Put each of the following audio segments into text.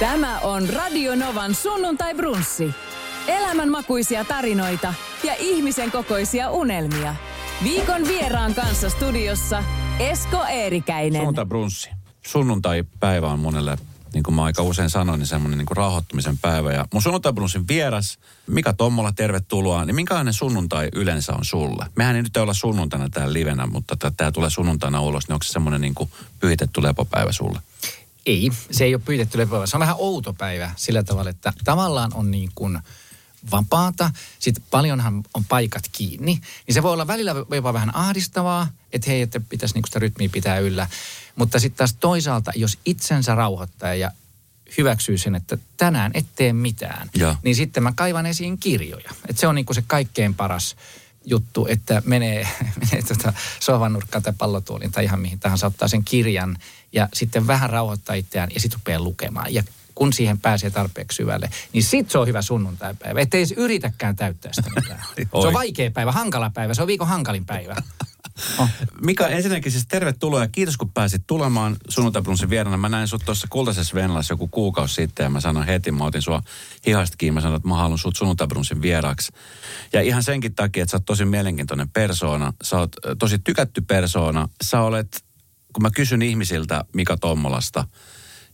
Tämä on Radio Novan sunnuntai brunssi. Elämänmakuisia tarinoita ja ihmisen kokoisia unelmia. Viikon vieraan kanssa studiossa Esko Eerikäinen. Sunnuntai brunssi. Sunnuntai-päivä on monelle, niin kuin mä aika usein sanoin, niin semmoinen niin kuin rauhoittumisen päivä. Ja mun sunnuntai brunssin vieras, Mika Tommola, tervetuloa. Niin minkälainen sunnuntai yleensä on sulle? Mehän ei nyt olla sunnuntaina täällä livenä, mutta tämä tulee sunnuntaina ulos, niin onko se semmoinen niin pyhitetty lepopäivä sulle? Ei, se ei ole pyhitetty lepopäivä. Se on vähän outo päivä sillä tavalla, että tavallaan on niin kuin vapaata, sitten paljonhan on paikat kiinni, niin se voi olla välillä jopa vähän ahdistavaa, että hei, että pitäisi niinku sitä rytmiä pitää yllä. Mutta sitten taas toisaalta, jos itsensä rauhoittaa ja hyväksyy sen, että tänään et tee mitään, Ja. niin sitten mä kaivan esiin kirjoja. Et se on niinku se kaikkein paras juttu, että menee, menee tota sohvan nurkkaan tai pallotuolin tai ihan mihin tahansa, ottaa sen kirjan ja sitten vähän rauhoittaa itseään ja sitten rupeaa lukemaan. Ja kun siihen pääsee tarpeeksi syvälle, niin sit se on hyvä sunnuntaipäivä. Ettei edes yritäkään täyttää sitä mitään. Se on vaikea päivä, hankala päivä, se on viikon hankalin päivä. Oh. Mika, ensinnäkin siis tervetuloa ja kiitos kun pääsit tulemaan sunnuntai brunssin vieraana. Mä näin sut tuossa kultaisessa Venlassa joku kuukausi sitten ja mä sanoin heti, mä otin sua hihasta kiinni, mä sanoin, että mä haluan sut sunnuntai brunssin vieraaksi. Ja ihan senkin takia, että sä oot tosi mielenkiintoinen persoona, sä oot tosi tykätty persoona, sä olet, kun mä kysyn ihmisiltä Mika Tommolasta,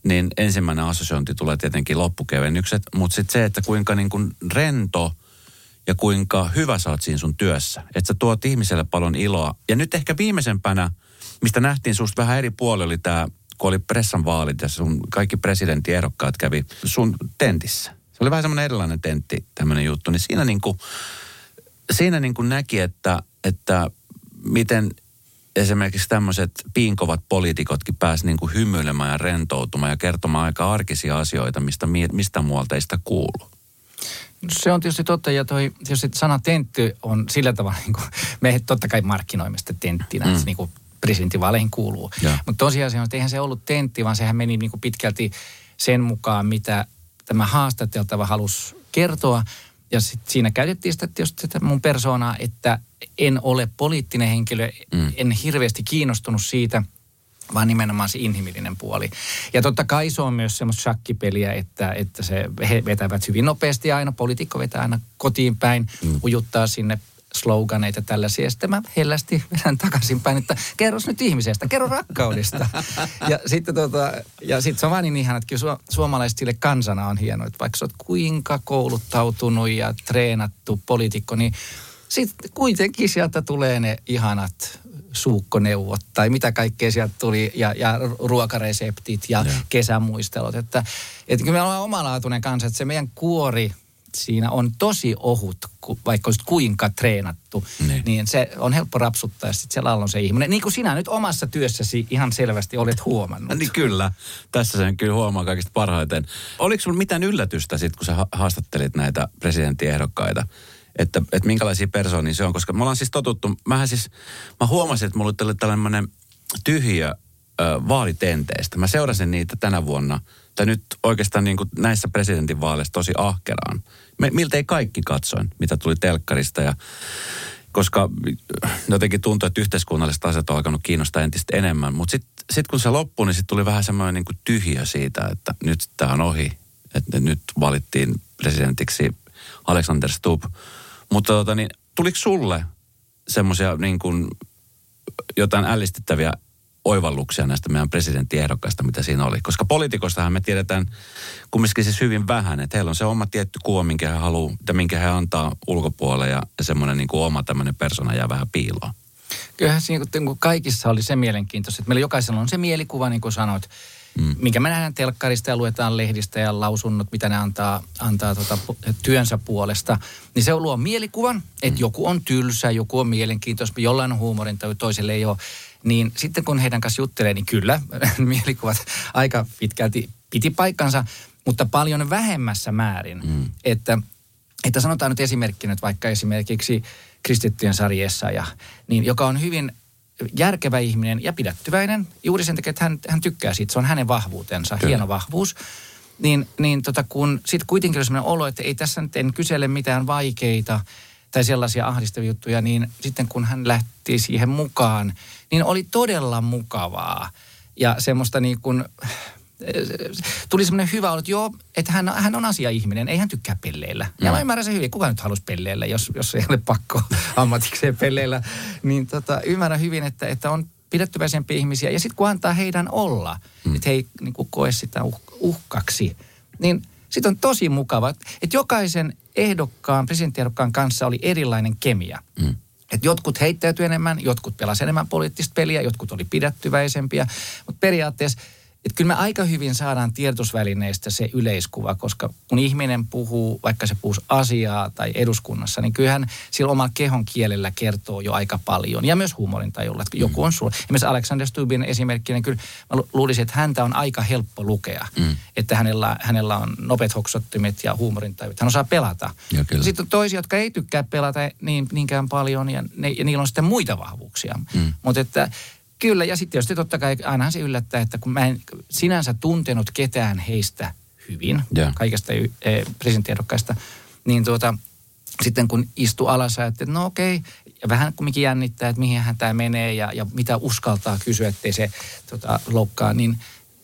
niin ensimmäinen assosiointi tulee tietenkin loppukevennykset, mutta sitten se, että kuinka niin kuin rento ja kuinka hyvä sä oot siinä sun työssä. Että sä tuot ihmiselle paljon iloa. Ja nyt ehkä viimeisempänä, mistä nähtiin susta vähän eri puoli, oli tämä, kun oli pressan vaalit ja sun kaikki presidenttiehdokkaat kävi sun tentissä. Se oli vähän semmoinen erilainen tentti, tämmöinen juttu. Niin siinä niin kuin, siinä niin kuin näki, että, että miten esimerkiksi tämmöiset piinkovat poliitikotkin pääsi niin kuin hymyilemään ja rentoutumaan ja kertomaan aika arkisia asioita, mistä, mi- mistä muualta ei sitä kuulu. Se on tietysti totta, ja toi, tietysti sana tentti on sillä tavalla, niin kuin, me totta kai markkinoimme sitä tenttinä, mm. se niin kuin presidentinvaaleihin kuuluu. Mutta tosiasia on, että eihän se ollut tentti, vaan sehän meni niin kuin pitkälti sen mukaan, mitä tämä haastateltava halusi kertoa. Ja sit siinä käytettiin sitä tietysti sitä mun persoonaa, että en ole poliittinen henkilö, mm. en hirveästi kiinnostunut siitä – vaan nimenomaan se inhimillinen puoli. Ja totta kai se on myös semmoista shakkipeliä, että, että se, he vetävät hyvin nopeasti aina, poliitikko vetää aina kotiin päin, mm. ujuttaa sinne sloganeita tällaisia. Ja sitten mä hellästi vedän takaisinpäin, että kerros nyt ihmisestä, kerro rakkaudesta. ja sitten tota, ja sit se on vaan niin ihana, että kyllä su- suomalaiset sille kansana on hienoa, että vaikka sä oot kuinka kouluttautunut ja treenattu poliitikko, niin sitten kuitenkin sieltä tulee ne ihanat suukkoneuvot tai mitä kaikkea sieltä tuli ja, ja ruokareseptit ja Joo. kesämuistelut. Että, että kyllä me ollaan omalaatuinen kansa, että se meidän kuori siinä on tosi ohut, vaikka olisit kuinka treenattu, Niin. niin, se on helppo rapsuttaa ja sitten siellä on se ihminen. Niin kuin sinä nyt omassa työssäsi ihan selvästi olet huomannut. Niin kyllä, tässä sen kyllä huomaa kaikista parhaiten. Oliko sinulla mitään yllätystä sitten, kun sä ha- haastattelit näitä presidenttiehdokkaita, että, että minkälaisia persoonia se on? Koska me ollaan siis totuttu, mähän siis, mä huomasin, että mulla oli tällainen tyhjiö ö, vaalitenteistä. Mä seurasin niitä tänä vuonna, tai nyt oikeastaan niin kuin näissä presidentinvaaleissa tosi ahkeraan. Miltei kaikki katsoin, mitä tuli telkkarista ja koska jotenkin tuntui, että yhteiskunnalliset asiat on alkanut kiinnostaa entistä enemmän. Mutta sitten sit kun se loppui, niin sitten tuli vähän semmoinen niin kuin tyhjö siitä, että nyt tämä on ohi. Että nyt valittiin presidentiksi Alexander Stubb. Mutta tota, niin, tuliko sulle semmoisia niin kuin jotain ällistyttäviä oivalluksia näistä meidän presidenttiehdokkaista, mitä siinä oli. Koska poliitikoistahan me tiedetään kumminkin siis hyvin vähän, että heillä on se oma tietty kuva, minkä he haluaa, ja minkä he antaa ulkopuolelle, ja, ja semmoinen niin kuin oma tämmöinen persona jää vähän piiloon. Kyllähän siinä niin kuin kaikissa oli se mielenkiintoista, että meillä jokaisella on se mielikuva, niin kuin sanoit, mm. minkä me nähdään telkkarista ja luetaan lehdistä ja lausunnot, mitä ne antaa, antaa pu- työnsä puolesta. Niin se luo mielikuvan, että mm. joku on tylsä, joku on mielenkiintoista, jollain on huumorin tai toiselle ei ole. Niin sitten kun heidän kanssa juttelee, niin kyllä mielikuvat aika pitkälti piti paikkansa, mutta paljon vähemmässä määrin. Mm. Että että sanotaan nyt esimerkkinä, että vaikka esimerkiksi kristittyjen sarjessa, ja, niin, joka on hyvin järkevä ihminen ja pidättyväinen, juuri sen takia, että hän, hän tykkää siitä, se on hänen vahvuutensa, Kyllä. hieno vahvuus. Niin, niin tota, kun sitten kuitenkin on sellainen olo, että ei tässä nyt en kysele mitään vaikeita tai sellaisia ahdistavia juttuja, niin sitten kun hän lähti siihen mukaan, niin oli todella mukavaa ja semmoista niin kuin tuli semmoinen hyvä olo, että joo, että hän, hän on asia-ihminen, ei hän tykkää pelleillä. Ja mä ymmärrän sen hyvin, kuka nyt halusi pelleillä, jos, jos ei ole pakko ammatikseen pelleillä. Niin tota, ymmärrän hyvin, että, että on pidettyväisempiä ihmisiä. Ja sitten kun antaa heidän olla, mm. että he ei niin koe sitä uh, uhkaksi, niin sitten on tosi mukava, että jokaisen ehdokkaan, presidenttiehdokkaan kanssa oli erilainen kemia. Mm. Et jotkut heittäytyi enemmän, jotkut pelasivat enemmän poliittista peliä, jotkut oli pidättyväisempiä. Mutta periaatteessa että kyllä me aika hyvin saadaan tiedotusvälineistä se yleiskuva, koska kun ihminen puhuu, vaikka se puhuu asiaa tai eduskunnassa, niin kyllähän sillä omalla kehon kielellä kertoo jo aika paljon. Ja myös huumorintajulla, että joku on sulla. Esimerkiksi Alexander Stubin esimerkkinä, kyllä mä luulisin, että häntä on aika helppo lukea. Mm. Että hänellä, hänellä on nopeat hoksottimet ja huumorintajut. Hän osaa pelata. Sitten on toisia, jotka ei tykkää pelata niin, niinkään paljon ja, ne, ja niillä on sitten muita vahvuuksia. Mm. Mutta että Kyllä, ja sitten tietysti totta kai ainahan se yllättää, että kun mä en sinänsä tuntenut ketään heistä hyvin, yeah. kaikista e, presidenttiehdokkaista, niin tuota, sitten kun istu alas ja että no okei, ja vähän kumminkin jännittää, että mihin hän tämä menee ja, ja mitä uskaltaa kysyä, ettei se tota, loukkaa, niin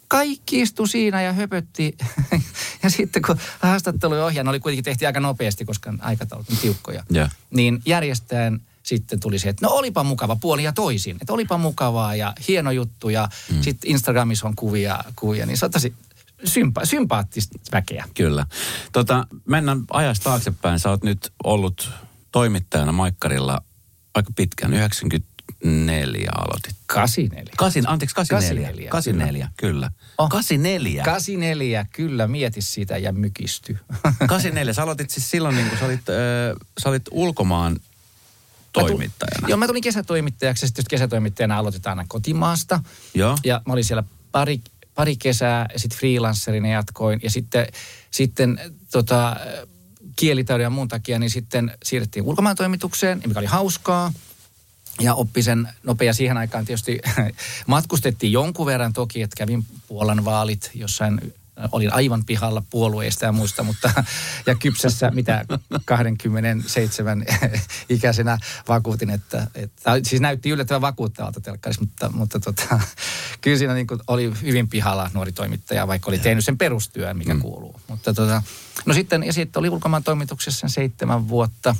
kaikki istu siinä ja höpötti. ja sitten kun haastattelu ohjaan oli kuitenkin tehty aika nopeasti, koska aikataulut on tiukkoja, yeah. niin järjestäjän – sitten tuli se, että no olipa mukava puoli ja toisin. Että olipa mukavaa ja hieno juttu ja mm. sitten Instagramissa on kuvia, kuvia niin se on tosi sympa- sympaattista väkeä. Kyllä. Tota, mennään ajasta taaksepäin. Sä oot nyt ollut toimittajana Maikkarilla aika pitkään, 94 aloitit. 84. Kasin, anteeksi, 84. 84, kyllä. Oh. 84. 84, kyllä, mieti sitä ja mykisty. 84, sä aloitit siis silloin, niin kun sä olit, äh, sä olit ulkomaan toimittajana. joo, mä tulin kesätoimittajaksi ja sitten kesätoimittajana aloitetaan aina kotimaasta. Joo. Ja mä olin siellä pari, pari kesää ja sitten freelancerina jatkoin. Ja sitten, sitten tota, kielitaidon ja muun takia, niin sitten siirrettiin ulkomaan toimitukseen, mikä oli hauskaa. Ja oppi sen nopea siihen aikaan tietysti matkustettiin jonkun verran toki, että kävin Puolan vaalit jossain olin aivan pihalla puolueista ja muista, mutta ja kypsässä mitä 27 ikäisenä vakuutin, että, että siis näytti yllättävän vakuuttavalta telkkarissa, mutta, mutta tota, kyllä siinä niin oli hyvin pihalla nuori toimittaja, vaikka oli tehnyt sen perustyön, mikä mm. kuuluu. Mutta tota, no sitten, ja sitten oli ulkomaan toimituksessa seitsemän vuotta.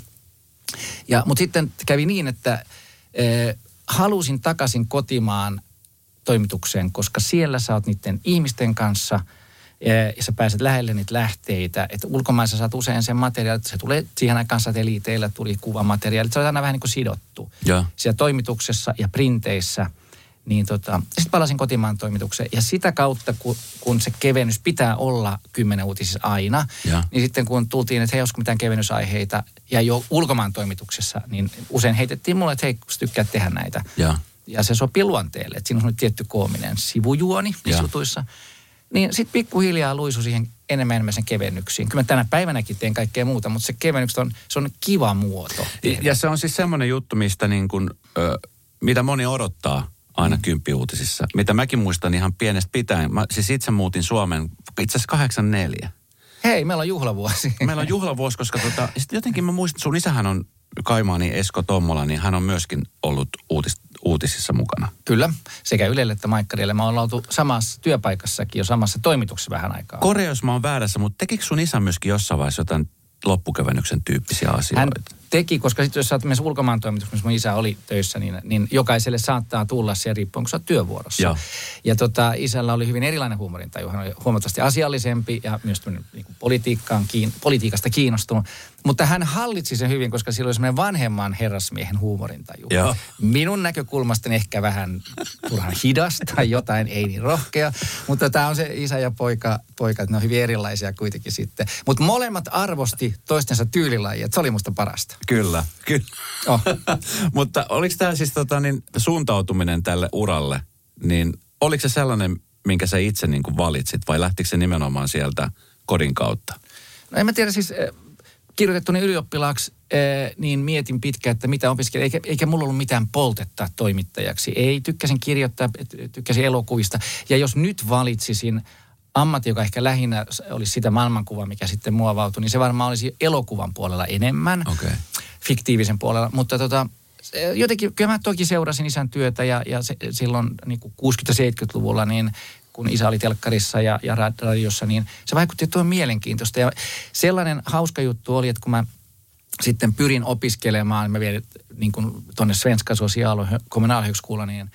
Ja, mutta sitten kävi niin, että eh, halusin takaisin kotimaan toimitukseen, koska siellä sä oot niiden ihmisten kanssa – ja sä pääset lähelle niitä lähteitä. Että ulkomaissa saat usein sen materiaali, että se tulee siihen aikaan satelliiteilla, tuli kuvamateriaali. Se on aina vähän niin kuin sidottu. Ja. Siellä toimituksessa ja printeissä. Niin tota, sitten palasin kotimaan toimitukseen. Ja sitä kautta, kun, kun se kevennys pitää olla kymmenen uutisissa aina, ja. niin sitten kun tultiin, että hei, olisiko mitään kevennysaiheita, ja jo ulkomaan toimituksessa, niin usein heitettiin mulle, että hei, kun tykkää tehdä näitä. Ja. ja se sopii luonteelle, että siinä on tietty koominen sivujuoni jutuissa. Niin sitten pikkuhiljaa luisu siihen enemmän enemmän sen kevennyksiin. Kyllä mä tänä päivänäkin teen kaikkea muuta, mutta se kevennykset on, se on kiva muoto. Tehdä. Ja se on siis semmoinen juttu, mistä niin kuin, ö, mitä moni odottaa aina mm. kymppiuutisissa. Mitä mäkin muistan ihan pienestä pitäen. Mä siis itse muutin Suomen itse asiassa 84. Hei, meillä on juhlavuosi. Meillä on juhlavuosi, koska tota, jotenkin mä muistan, sun isähän on Kaimaani Esko Tommola, niin hän on myöskin ollut uutis, uutisissa mukana. Kyllä, sekä Ylelle että Maikkarille. Mä oon oltu samassa työpaikassakin jo samassa toimituksessa vähän aikaa. Korjaa, jos mä oon väärässä, mutta tekikö sun isä myöskin jossain vaiheessa jotain loppukevennyksen tyyppisiä asioita? Hän teki, koska sitten jos sä oot myös ulkomaan toimituksessa, missä mun isä oli töissä, niin, niin jokaiselle saattaa tulla se riippuen, kun sä oot työvuorossa. Joo. Ja tota, isällä oli hyvin erilainen huumorintaju. Hän oli huomattavasti asiallisempi ja myös niin kuin politiikkaan, kiin, politiikasta kiinnostunut. Mutta hän hallitsi sen hyvin, koska sillä oli semmoinen vanhemman herrasmiehen huumorintaju. Joo. Minun näkökulmasta ehkä vähän turhan hidas tai jotain, ei niin rohkea. Mutta tämä on se isä ja poika, poika että ne on hyvin erilaisia kuitenkin sitten. Mutta molemmat arvosti toistensa tyylilajia, se oli musta parasta. Kyllä, kyllä. Oh. Mutta oliko tämä siis tota, niin, suuntautuminen tälle uralle, niin oliko se sellainen, minkä sä itse niin kuin valitsit vai lähtikö se nimenomaan sieltä kodin kautta? No en mä tiedä siis, eh, kirjoitettuni ylioppilaaksi, eh, niin mietin pitkään, että mitä opiskelin. Eikä, eikä mulla ollut mitään poltetta toimittajaksi. Ei, tykkäsin kirjoittaa, tykkäsin elokuvista. Ja jos nyt valitsisin ammatti, joka ehkä lähinnä olisi sitä maailmankuvaa, mikä sitten muovautui, niin se varmaan olisi elokuvan puolella enemmän, okay. fiktiivisen puolella. Mutta tota, jotenkin, kyllä mä toki seurasin isän työtä ja, ja se, silloin niin 60-70-luvulla, niin kun isä oli telkkarissa ja, ja radiossa, niin se vaikutti, että tuo mielenkiintoista. Ja sellainen hauska juttu oli, että kun mä sitten pyrin opiskelemaan, mä vielä niin kuin tuonne Svenska Social niin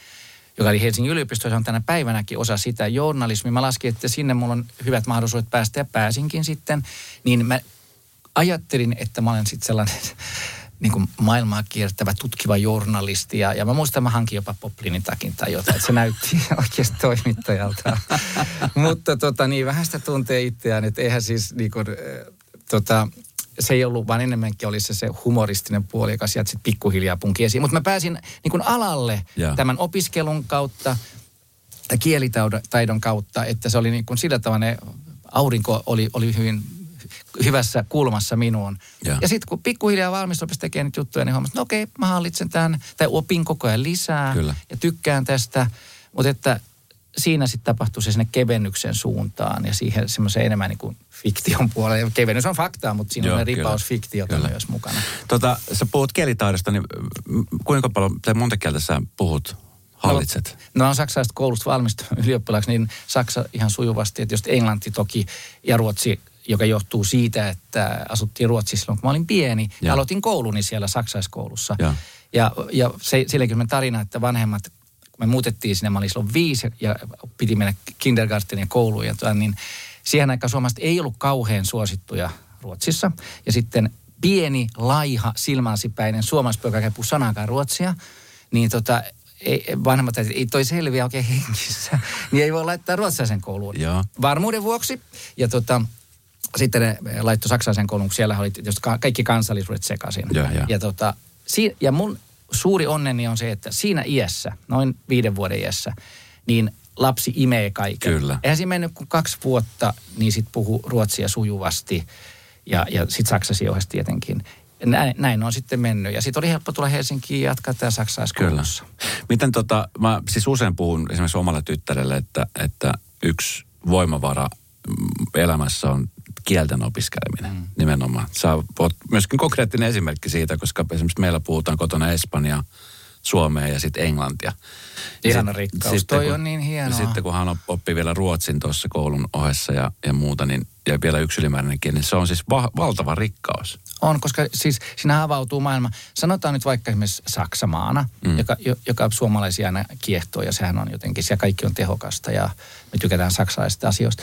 joka oli Helsingin yliopisto, se on tänä päivänäkin osa sitä journalismia. Mä laskin, että sinne mulla on hyvät mahdollisuudet päästä ja pääsinkin sitten. Niin mä ajattelin, että mä olen sitten sellainen niin kuin maailmaa kiertävä tutkiva journalisti. Ja, ja mä muistan, mä hankin jopa Poplinin takin tai jotain, että se näytti oikeasti toimittajalta. Mutta tota, niin vähän sitä tuntee itseään, että eihän siis niin kuin, tota, se ei ollut, vaan enemmänkin oli se, se humoristinen puoli, joka sieltä sitten pikkuhiljaa punki esiin. Mutta mä pääsin niin kuin alalle ja. tämän opiskelun kautta, tai kielitaidon kautta, että se oli niin kuin sillä tavalla ne aurinko oli, oli hyvin hyvässä kulmassa minuun. Ja, ja sitten kun pikkuhiljaa valmis rupesi tekemään niitä juttuja, niin huomasin, että no okei, mä hallitsen tämän, tai opin koko ajan lisää Kyllä. ja tykkään tästä. Mutta että siinä sitten tapahtui se sinne kevennyksen suuntaan ja siihen semmoisen enemmän niin kuin fiktion puolelle. Kevennys on faktaa, mutta siinä Joo, on ripaus kyllä. fiktiota kyllä. myös mukana. Tota, sä puhut kielitaidosta, niin kuinka paljon, tai monta kieltä sä puhut hallitset? No, no on saksalaiset koulusta valmistunut ylioppilaaksi, niin Saksa ihan sujuvasti, että jos englanti toki ja ruotsi joka johtuu siitä, että asuttiin Ruotsissa silloin, kun mä olin pieni. Ja. Aloitin kouluni siellä saksaiskoulussa. Ja, ja, ja se, silläkin on tarina, että vanhemmat, kun me muutettiin sinne, mä olin silloin viisi ja piti mennä kindergartenin kouluun. Ja, niin siihen aikaan suomalaiset ei ollut kauhean suosittuja Ruotsissa. Ja sitten pieni, laiha, silmänsipäinen suomalaispoika, joka ei puhu sanakaan ruotsia, niin tota, ei, vanhemmat, että ei toi selviä oikein hengissä, niin ei voi laittaa ruotsalaisen kouluun. Joo. Varmuuden vuoksi. Ja tota, sitten ne laittoi saksalaisen koulun, kun siellä oli just kaikki kansallisuudet sekaisin. Ja, ja. Ja, tota, si- ja mun suuri onneni on se, että siinä iässä, noin viiden vuoden iässä, niin lapsi imee kaiken. Kyllä. Eihän siinä mennyt kuin kaksi vuotta, niin sitten puhu ruotsia sujuvasti ja, ja sitten saksasi ohjasi tietenkin. Näin, näin on sitten mennyt. Ja sitten oli helppo tulla Helsinkiin ja jatkaa tämä saksalaiskoulussa. Kyllä. Miten tota, mä siis usein puhun esimerkiksi omalle tyttärelle, että, että yksi voimavara elämässä on kielten opiskeleminen mm. nimenomaan. Sä oot myöskin konkreettinen esimerkki siitä, koska esimerkiksi meillä puhutaan kotona Espanjaa, Suomea ja sitten Englantia. Ihana rikkaus, sitten, toi kun, on niin hienoa. Sitten kun hän oppii vielä ruotsin tuossa koulun ohessa ja, ja muuta, niin, ja vielä yksi ylimääräinenkin, niin se on siis va- valtava rikkaus. On, koska siis siinä avautuu maailma. Sanotaan nyt vaikka esimerkiksi Saksamaana, mm. joka, joka suomalaisia aina kiehtoo ja sehän on jotenkin, siellä kaikki on tehokasta ja me tykätään saksalaisista asioista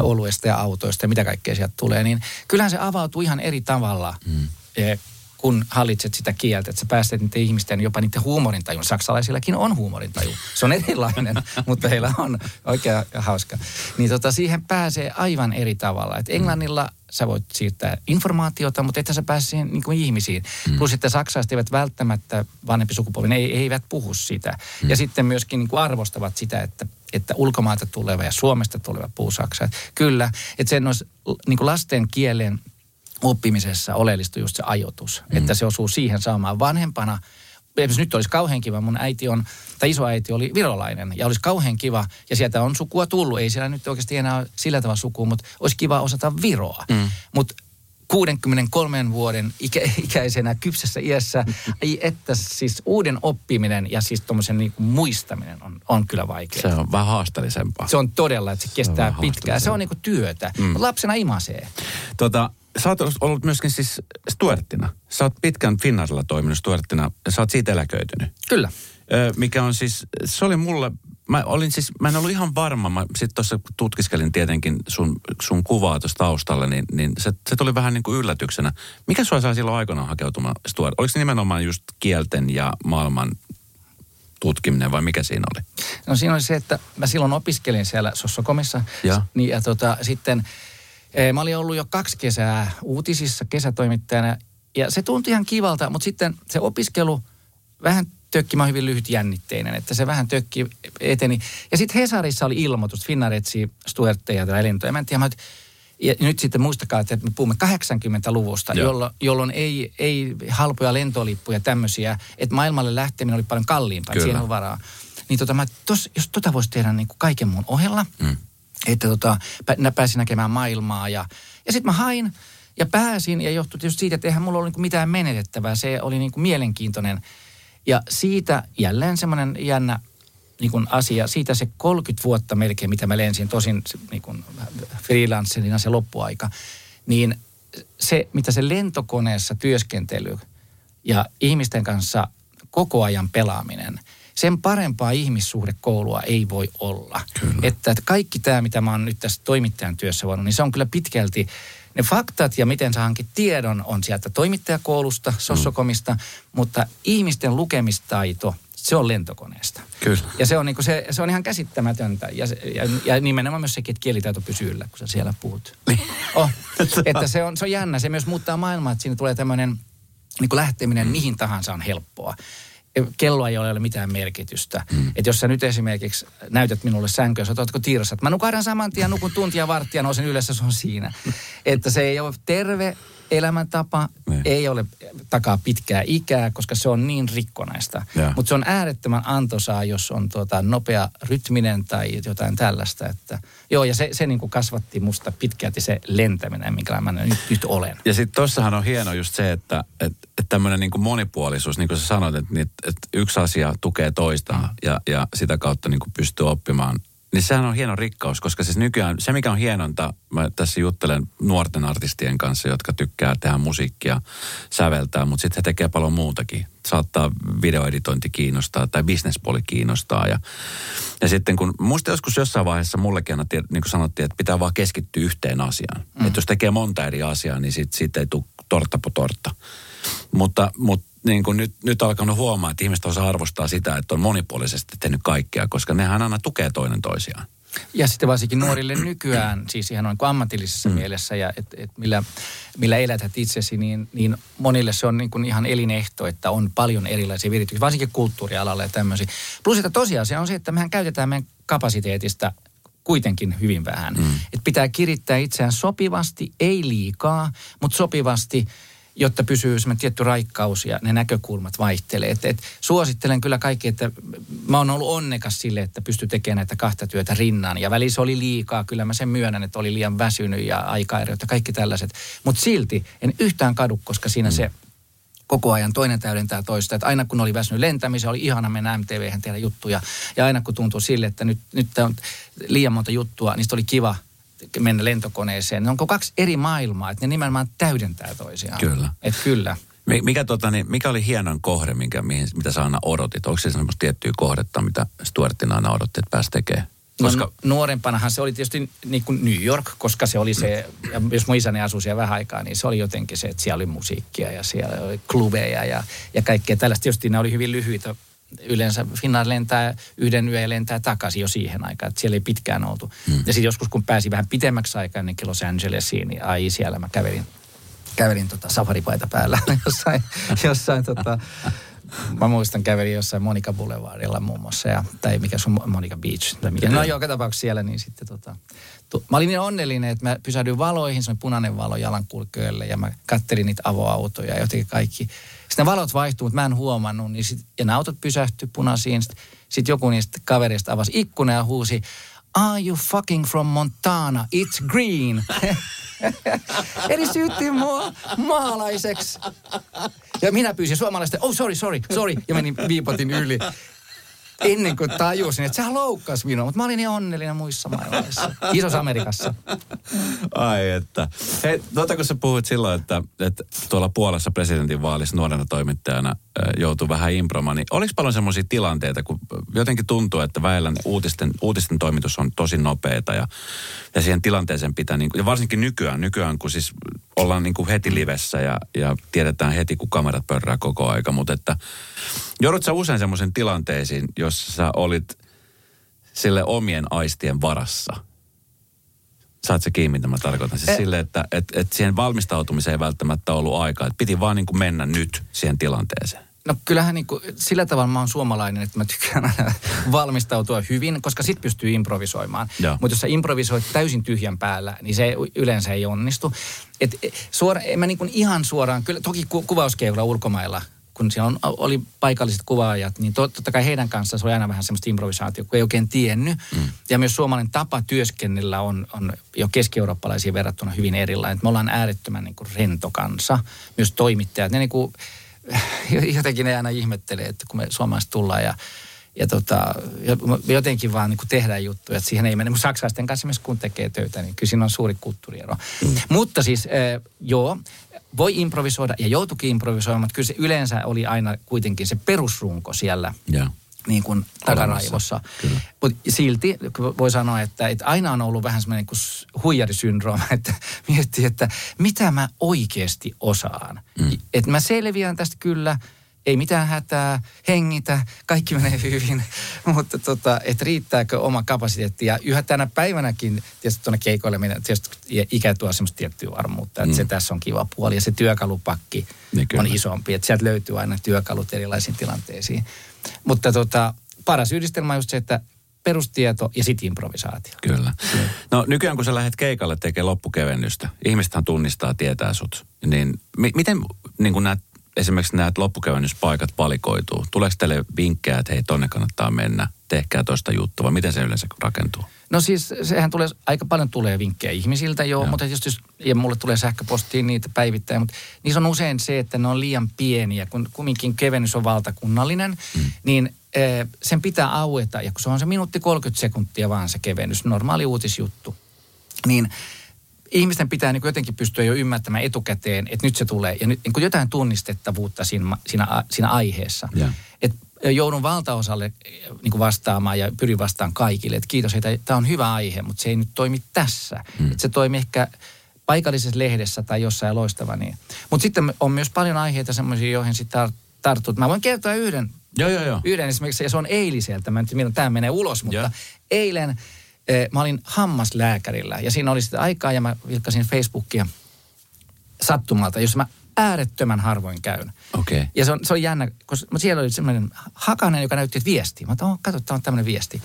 oluesta ja autoista ja mitä kaikkea sieltä tulee, niin kyllähän se avautuu ihan eri tavalla. Mm kun hallitset sitä kieltä, että sä pääset niiden ihmisten, jopa niiden huumorintajun. Saksalaisillakin on huumorintaju. Se on erilainen, mutta heillä on oikein hauska. Niin tota, siihen pääsee aivan eri tavalla. Et Englannilla sä voit siirtää informaatiota, mutta että sä pääse siihen niin kuin ihmisiin. Mm. Plus että saksalaiset eivät välttämättä, vanhempi sukupolvi, ne eivät puhu sitä. Mm. Ja sitten myöskin niin kuin arvostavat sitä, että että ulkomailta tuleva ja Suomesta tuleva puhuu saksaa. Kyllä, että sen olisi niin kuin lasten kielen oppimisessa oleellista just se ajoitus, mm. että se osuu siihen saamaan vanhempana. Esimerkiksi nyt olisi kauhean kiva, mun äiti on, tai isoäiti oli virolainen, ja olisi kauhean kiva, ja sieltä on sukua tullut, ei siellä nyt oikeasti enää ole sillä tavalla sukua, mutta olisi kiva osata viroa. Mm. Mutta 63 vuoden ikä, ikäisenä kypsässä iässä, ei että siis uuden oppiminen ja siis tuommoisen niin muistaminen on, on kyllä vaikeaa. Se on vähän haasteellisempaa. Se on todella, että se kestää se pitkään. Se on niin kuin työtä, mm. lapsena imasee. Tota, sä oot ollut myöskin siis Stuartina. Sä oot pitkän Finnairilla toiminut Stuartina ja sä oot siitä eläköitynyt. Kyllä. Ö, mikä on siis, se oli mulle, mä olin siis, mä en ollut ihan varma, mä sitten tuossa tutkiskelin tietenkin sun, sun kuvaa tuossa taustalla, niin, niin se, se tuli vähän niin kuin yllätyksenä. Mikä sua sai silloin aikanaan hakeutumaan Stuart? Oliko se nimenomaan just kielten ja maailman tutkiminen vai mikä siinä oli? No siinä oli se, että mä silloin opiskelin siellä Sossokomissa. Ja, niin, ja tota, sitten Mä olin ollut jo kaksi kesää uutisissa kesätoimittajana ja se tuntui ihan kivalta, mutta sitten se opiskelu vähän tökki, mä hyvin lyhyt jännitteinen, että se vähän tökki eteni. Ja sitten Hesarissa oli ilmoitus, Finnair etsii Stuartteja tai lentoja. Mä en tiedä, mä, ja nyt sitten muistakaa, että me puhumme 80-luvusta, jolloin, jolloin ei, ei halpoja lentolippuja tämmöisiä, että maailmalle lähteminen oli paljon kalliimpaa, siihen on varaa. Niin tota, mä tos, jos tota voisi tehdä niin kuin kaiken mun ohella, mm että tota, pääsin näkemään maailmaa ja, ja sitten mä hain ja pääsin ja johtui tietysti siitä, että eihän mulla ollut niinku mitään menetettävää. Se oli niinku mielenkiintoinen. Ja siitä jälleen semmoinen jännä niin kuin asia, siitä se 30 vuotta melkein, mitä mä lensin, tosin niin kuin freelancerina se loppuaika, niin se, mitä se lentokoneessa työskentely ja ihmisten kanssa koko ajan pelaaminen, sen parempaa ihmissuhdekoulua ei voi olla. Kyllä. Että, että kaikki tämä, mitä mä oon nyt tässä toimittajan työssä voinut, niin se on kyllä pitkälti ne faktat ja miten sä hankit tiedon on sieltä toimittajakoulusta, sossokomista, mm. mutta ihmisten lukemistaito, se on lentokoneesta. Kyllä. Ja se on, niin se, se on ihan käsittämätöntä. Ja, ja, ja nimenomaan myös sekin, että kielitaito pysyy yllä, kun sä siellä puhut. Niin. oh, että se on, se on jännä. Se myös muuttaa maailmaa, että siinä tulee tämmöinen niin lähteminen mm. mihin tahansa on helppoa kelloa ei ole mitään merkitystä. Mm. Että jos sä nyt esimerkiksi näytät minulle sänkyä, sä ootko tiirassa, että mä nukahdan saman tien, nukun tuntia varttia, nousen ylös se on siinä. että se ei ole terve elämäntapa. Niin. ei ole takaa pitkää ikää, koska se on niin rikkonaista. Mutta se on äärettömän antoisaa, jos on tuota nopea rytminen tai jotain tällaista. Että, joo, ja se, se niin kuin kasvatti musta pitkälti se lentäminen, minkä mä nyt, nyt olen. Ja sitten tossahan on hieno just se, että et, et tämmöinen niin kuin monipuolisuus, niin kuin sä sanoit, että, että yksi asia tukee toista mm. ja, ja sitä kautta niin kuin pystyy oppimaan niin sehän on hieno rikkaus, koska siis nykyään se mikä on hienonta, mä tässä juttelen nuorten artistien kanssa, jotka tykkää tehdä musiikkia, säveltää, mutta sitten he tekee paljon muutakin. Saattaa videoeditointi kiinnostaa tai bisnespuoli kiinnostaa. Ja, ja sitten kun, muista joskus jossain vaiheessa mullekin aina, niin kuin sanottiin, että pitää vaan keskittyä yhteen asiaan. Mm. Että jos tekee monta eri asiaa, niin siitä, siitä ei tule tortta po tortta. Mutta, mutta niin kuin nyt, nyt alkanut huomaa, että ihmiset osaa arvostaa sitä, että on monipuolisesti tehnyt kaikkea, koska nehän aina tukee toinen toisiaan. Ja sitten varsinkin nuorille nykyään, siis ihan noin ammatillisessa mm. mielessä ja et, et millä, millä elätät itsesi, niin, niin monille se on niin kuin ihan elinehto, että on paljon erilaisia virityksiä, varsinkin kulttuurialalla ja tämmöisiä. Plus että tosiasia on se, että mehän käytetään meidän kapasiteetista kuitenkin hyvin vähän. Mm. Että pitää kirittää itseään sopivasti, ei liikaa, mutta sopivasti – jotta pysyy semmoinen tietty raikkaus ja ne näkökulmat vaihtelee. Et, et, suosittelen kyllä kaikki, että mä oon ollut onnekas sille, että pysty tekemään näitä kahta työtä rinnan. Ja välissä oli liikaa, kyllä mä sen myönnän, että oli liian väsynyt ja aikaerot ja kaikki tällaiset. Mutta silti en yhtään kadu, koska siinä mm. se koko ajan toinen täydentää toista. Että aina kun oli väsynyt lentämiseen, oli ihana mennä mtv tehdä juttuja. Ja aina kun tuntui sille, että nyt, nyt on liian monta juttua, niin oli kiva – mennä lentokoneeseen. Ne onko kaksi eri maailmaa, että ne nimenomaan täydentää toisiaan. Kyllä. Et kyllä. Mikä, tota, niin, mikä oli hienon kohde, minkä, mihin, mitä sä aina odotit? Onko se semmoista tiettyä kohdetta, mitä Stuartin aina odotti, että pääsi tekemään? No, koska... No, nuorempanahan se oli tietysti niin kuin New York, koska se oli se, ja jos mun isäni asui siellä vähän aikaa, niin se oli jotenkin se, että siellä oli musiikkia ja siellä oli klubeja ja, ja kaikkea tällaista. Tietysti ne oli hyvin lyhyitä yleensä Finnair lentää yhden yön ja lentää takaisin jo siihen aikaan, että siellä ei pitkään oltu. Mm. Ja sitten joskus kun pääsi vähän pitemmäksi aikaa niin Los Angelesiin, niin ai siellä mä kävelin, kävelin tota safaripaita päällä jossain, jossain tota, Mä muistan kävelin jossain Monika Boulevardilla muun muassa, ja, tai mikä se on Monika Beach. Tai mikä. No joka tapauksessa siellä, niin sitten tota, mä olin niin onnellinen, että mä pysähdyin valoihin, se on punainen valo jalankulkijoille, ja mä kattelin niitä avoautoja, ja jotenkin kaikki sitten ne valot vaihtuu, mutta mä en huomannut. Niin sit, ja nämä autot pysähtyi punaisiin. Sitten sit joku niistä kavereista avasi ikkuna ja huusi, Are you fucking from Montana? It's green. Eli syytti mua maalaiseksi. Ja minä pyysin suomalaista, oh sorry, sorry, sorry. Ja menin viipotin yli ennen kuin tajusin, että sehän loukkasi minua. Mutta mä olin niin onnellinen muissa maailmassa. Isossa Amerikassa. Ai että. Hei, tuota kun sä puhuit silloin, että, että tuolla Puolassa presidentin vaalissa nuorena toimittajana joutui vähän impromaan, niin oliko paljon semmoisia tilanteita, kun jotenkin tuntuu, että väillä uutisten, uutisten toimitus on tosi nopeeta ja, ja siihen tilanteeseen pitää, niin, ja varsinkin nykyään, nykyään kun siis ollaan niin kuin heti livessä ja, ja tiedetään heti, kun kamerat pörrää koko aika, mutta että joudut sä usein semmoisen tilanteisiin, jossa sä olit sille omien aistien varassa – Saat se kiinni, mitä mä tarkoitan? Siis e- sille, että et, et siihen valmistautumiseen ei välttämättä ollut aikaa. Että piti vaan niin kuin mennä nyt siihen tilanteeseen. No kyllähän niin kuin, sillä tavalla mä oon suomalainen, että mä tykkään aina valmistautua hyvin, koska sit pystyy improvisoimaan. Mutta jos sä improvisoit täysin tyhjän päällä, niin se yleensä ei onnistu. Et, e, suora, en mä niin kuin ihan suoraan, kyllä toki ku, kuvauskeilla ulkomailla kun siellä on, oli paikalliset kuvaajat, niin totta kai heidän kanssaan se oli aina vähän semmoista improvisaatiota, kun ei oikein tiennyt. Mm. Ja myös suomalainen tapa työskennellä on, on jo keski-eurooppalaisiin verrattuna hyvin erilainen. Me ollaan äärettömän niin kuin rento kansa, myös toimittajat. Ne niin kuin, jotenkin ne aina ihmettelee, että kun me suomalaiset tullaan ja ja tota, jotenkin vaan niin kuin tehdään juttuja, että siihen ei mene. Mutta saksalaisten kanssa myös kun tekee töitä, niin kyllä siinä on suuri kulttuuriero. Mm. Mutta siis, äh, joo, voi improvisoida ja joutuikin improvisoimaan, mutta kyllä se yleensä oli aina kuitenkin se perusrunko siellä. Yeah niin kuin takaraivossa. Mutta silti voi sanoa, että, että aina on ollut vähän semmoinen kuin huijarisyndrooma, että miettii, että mitä mä oikeasti osaan. Mm. Että mä selviän tästä kyllä, ei mitään hätää, hengitä, kaikki menee hyvin, mutta tota, että riittääkö oma kapasiteetti. Ja yhä tänä päivänäkin, tietysti tuonne keikoille minä, tietysti ikä tuo semmoista tiettyä varmuutta, että mm. se tässä on kiva puoli ja se työkalupakki niin on isompi, että sieltä löytyy aina työkalut erilaisiin tilanteisiin. Mutta tota, paras yhdistelmä on just se, että perustieto ja sitten improvisaatio. Kyllä. No nykyään kun sä lähdet keikalle tekemään loppukevennystä, ihmisethän tunnistaa, tietää sut, niin mi- miten niin kun näet, esimerkiksi nämä loppukevennyspaikat valikoituu? Tuleeko teille vinkkejä, että hei, tonne kannattaa mennä, tehkää toista juttua, vai miten se yleensä rakentuu? No siis sehän tulee, aika paljon tulee vinkkejä ihmisiltä joo, joo. mutta just, ja mulle tulee sähköpostiin niitä päivittäin, mutta niissä on usein se, että ne on liian pieniä, kun kumminkin kevennys on valtakunnallinen, mm. niin e, sen pitää aueta, ja kun se on se minuutti 30 sekuntia vaan se kevennys, normaali uutisjuttu, niin ihmisten pitää niin jotenkin pystyä jo ymmärtämään etukäteen, että nyt se tulee, ja nyt niin jotain tunnistettavuutta siinä, siinä, siinä aiheessa. Yeah. Et joudun valtaosalle niin kuin vastaamaan ja pyrin vastaan kaikille, että kiitos, että tämä on hyvä aihe, mutta se ei nyt toimi tässä. Mm. Että se toimii ehkä paikallisessa lehdessä tai jossain loistava niin. Mutta sitten on myös paljon aiheita semmoisia, joihin sitten tartut. Mä voin kertoa yhden. Joo, joo, joo. Yhden esimerkiksi, ja se on eiliseltä. Mä en tiedä, milloin tämä menee ulos, mutta joo. eilen mä olin hammaslääkärillä ja siinä oli sitten aikaa ja mä vilkkasin Facebookia sattumalta, jos mä äärettömän harvoin käyn. Okay. Ja se on, se on jännä, koska siellä oli semmoinen hakanen, joka näytti, että viesti. Mä oon, katso, tämä on tämmöinen viesti.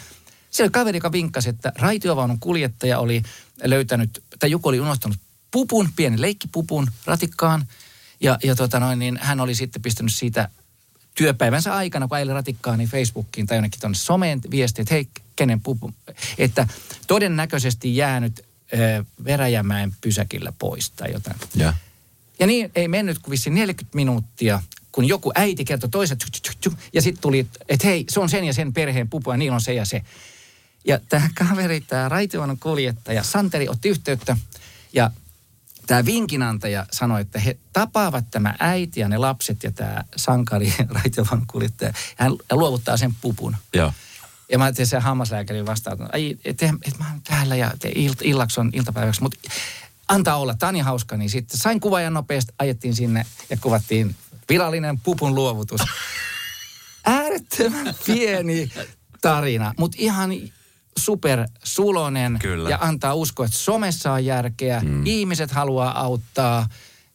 Siellä oli kaveri, joka vinkkasi, että raitiovaunun kuljettaja oli löytänyt, tai joku oli unohtanut pupun, pieni leikkipupun ratikkaan. Ja, ja tota noin, niin hän oli sitten pistänyt siitä työpäivänsä aikana, kun ajeli ratikkaa, niin Facebookiin tai jonnekin tuonne someen viesti, että hei, kenen pupu. Että todennäköisesti jäänyt äh, Veräjämäen pysäkillä pois tai jotain. Ja. Ja niin ei mennyt kuin vissiin 40 minuuttia, kun joku äiti kertoi toiset, ja sitten tuli, että hei, se on sen ja sen perheen pupu, ja niin on se ja se. Ja tämä kaveri, tämä raitivanon kuljettaja, Santeri otti yhteyttä, ja tämä vinkinantaja sanoi, että he tapaavat tämä äiti ja ne lapset ja tämä sankari raitivanon kuljettaja. Hän luovuttaa sen pupun. Joo. Ja mä ajattelin se hammaslääkäri vastaan, että et, et, et, mä oon täällä ja te, ilt, illaksi on iltapäiväksi, mutta antaa olla, tämä on niin hauska, niin sitten sain kuvan nopeasti, ajettiin sinne ja kuvattiin virallinen pupun luovutus. Äärettömän pieni tarina, mutta ihan super sulonen Kyllä. ja antaa uskoa, että somessa on järkeä, mm. ihmiset haluaa auttaa.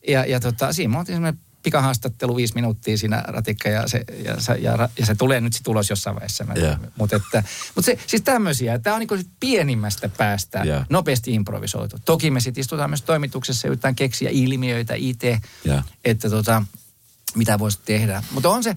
Ja, ja tota, siinä me oltiin semmoinen pikahaastattelu viisi minuuttia siinä ratikka ja se, ja, ja, ja se tulee nyt sitten ulos jossain vaiheessa. Yeah. Mutta mut se, siis tämmöisiä, tämä on niin pienimmästä päästä yeah. nopeasti improvisoitu. Toki me sitten istutaan myös toimituksessa ja yritetään keksiä ilmiöitä itse, yeah. että tota, mitä voisi tehdä. Mutta on se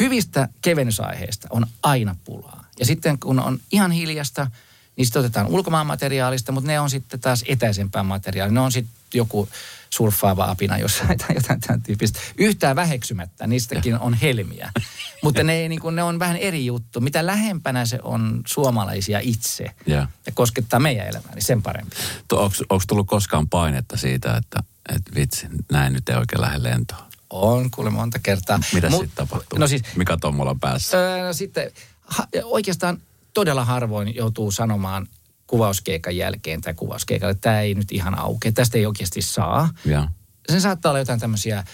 hyvistä kevennysaiheista on aina pulaa. Ja sitten kun on ihan hiljasta, niin sitten otetaan ulkomaan materiaalista, mutta ne on sitten taas etäisempää materiaalia. Ne on sitten joku surffaava apina jossain tai jotain tämän tyyppistä. Yhtään väheksymättä, niistäkin on helmiä. Mutta ne, niin kuin, ne on vähän eri juttu. Mitä lähempänä se on suomalaisia itse yeah. ja koskettaa meidän elämää, niin sen parempi. Onko tullut koskaan painetta siitä, että, että vitsi, näin nyt ei oikein lähde lentoon? On, kuule monta kertaa. Mitä Mut, sitten tapahtuu? No siis, Mikä Tommolan päässä? Öö, no sitten ha, oikeastaan todella harvoin joutuu sanomaan kuvauskeikan jälkeen tai kuvauskeikalle, että tämä ei nyt ihan auke, tästä ei oikeasti saa. Ja. Sen saattaa olla jotain tämmöisiä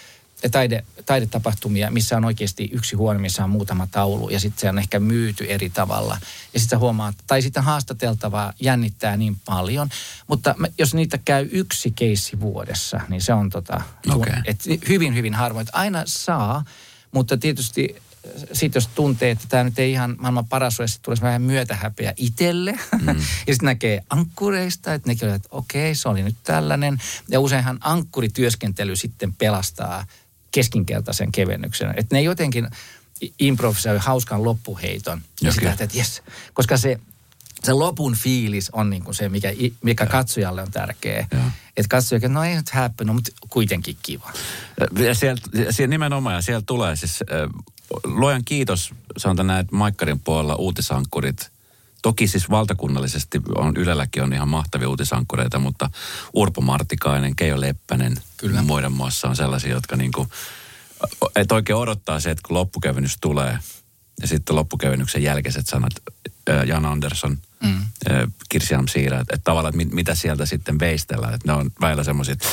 taide, taidetapahtumia, missä on oikeasti yksi huone, missä on muutama taulu ja sitten se on ehkä myyty eri tavalla. Ja sitten huomaat, tai sitten haastateltavaa jännittää niin paljon. Mutta jos niitä käy yksi keissi vuodessa, niin se on tota, okay. et hyvin, hyvin harvoin. Aina saa, mutta tietysti sitten jos tuntee, että tämä nyt ei ihan maailman paras ole, sitten tulisi vähän myötähäpeä itselle. Mm. ja sitten näkee ankkureista, että nekin että okei, se oli nyt tällainen. Ja useinhan ankkurityöskentely sitten pelastaa keskinkertaisen kevennyksen. Että ne jotenkin improvisoi hauskan loppuheiton. Ja okay. sitä, että yes, koska se, se lopun fiilis on niin kuin se, mikä, mikä katsojalle on tärkeä. Että katsoja, no ei nyt häppy, no, mutta kuitenkin kiva. Ja sieltä, siellä nimenomaan, ja siellä tulee siis luojan kiitos, sanotaan näin, että Maikkarin puolella uutisankkurit. Toki siis valtakunnallisesti on, Ylelläkin on ihan mahtavia uutisankkureita, mutta Urpo Martikainen, Keijo Leppänen, Kyllä. muiden muassa on sellaisia, jotka niinku, et oikein odottaa se, että kun loppukevennys tulee, ja sitten loppukevennyksen jälkeiset sanat, Jan Andersson, mm. Kirsi Siira, että, että tavallaan, että mit, mitä sieltä sitten veistellään, että ne on väillä semmoiset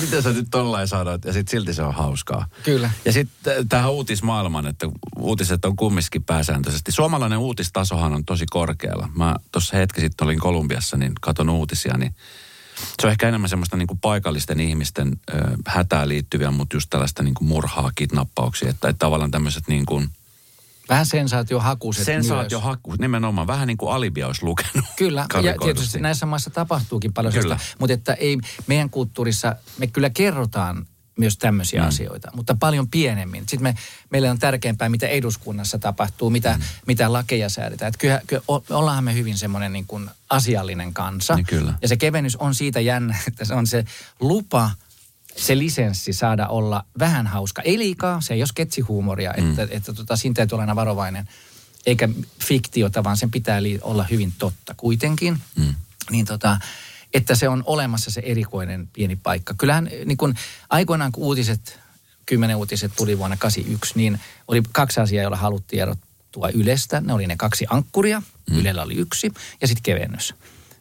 mitä sä nyt tollain sanoit, ja sitten silti se on hauskaa. Kyllä. Ja sitten tähän uutismaailmaan, että uutiset on kumminkin pääsääntöisesti. Suomalainen uutistasohan on tosi korkealla. Mä tuossa hetki sitten olin Kolumbiassa, niin katon uutisia, niin se on ehkä enemmän semmoista niin kuin paikallisten ihmisten ö, hätää liittyviä, mutta just tällaista niin kuin murhaa, kidnappauksia, että, että tavallaan tämmöiset niin kuin – Vähän sensaatiohakuiset Sensaatiohaku, nimenomaan. Vähän niin kuin Alibia olisi lukenut. Kyllä, ja tietysti näissä maissa tapahtuukin paljon kyllä. Sellaista, mutta että ei meidän kulttuurissa, me kyllä kerrotaan myös tämmöisiä mm. asioita, mutta paljon pienemmin. Sitten me, meille on tärkeämpää, mitä eduskunnassa tapahtuu, mitä, mm. mitä lakeja säädetään. Että kyllä, kyllä ollaan me hyvin semmoinen niin kuin asiallinen kansa. Niin kyllä. Ja se kevennys on siitä jännä, että se on se lupa – se lisenssi saada olla vähän hauska. Ei liikaa, se ei ole sketsihuumoria, mm. että, että tota, siinä täytyy olla aina varovainen. Eikä fiktiota, vaan sen pitää li- olla hyvin totta kuitenkin. Mm. Niin tota, että se on olemassa se erikoinen pieni paikka. Kyllähän niin kun, aikoinaan kun uutiset, kymmenen uutiset tuli vuonna 81, niin oli kaksi asiaa, joilla haluttiin erottua Ylestä. Ne oli ne kaksi ankkuria, mm. Ylellä oli yksi, ja sitten kevennys.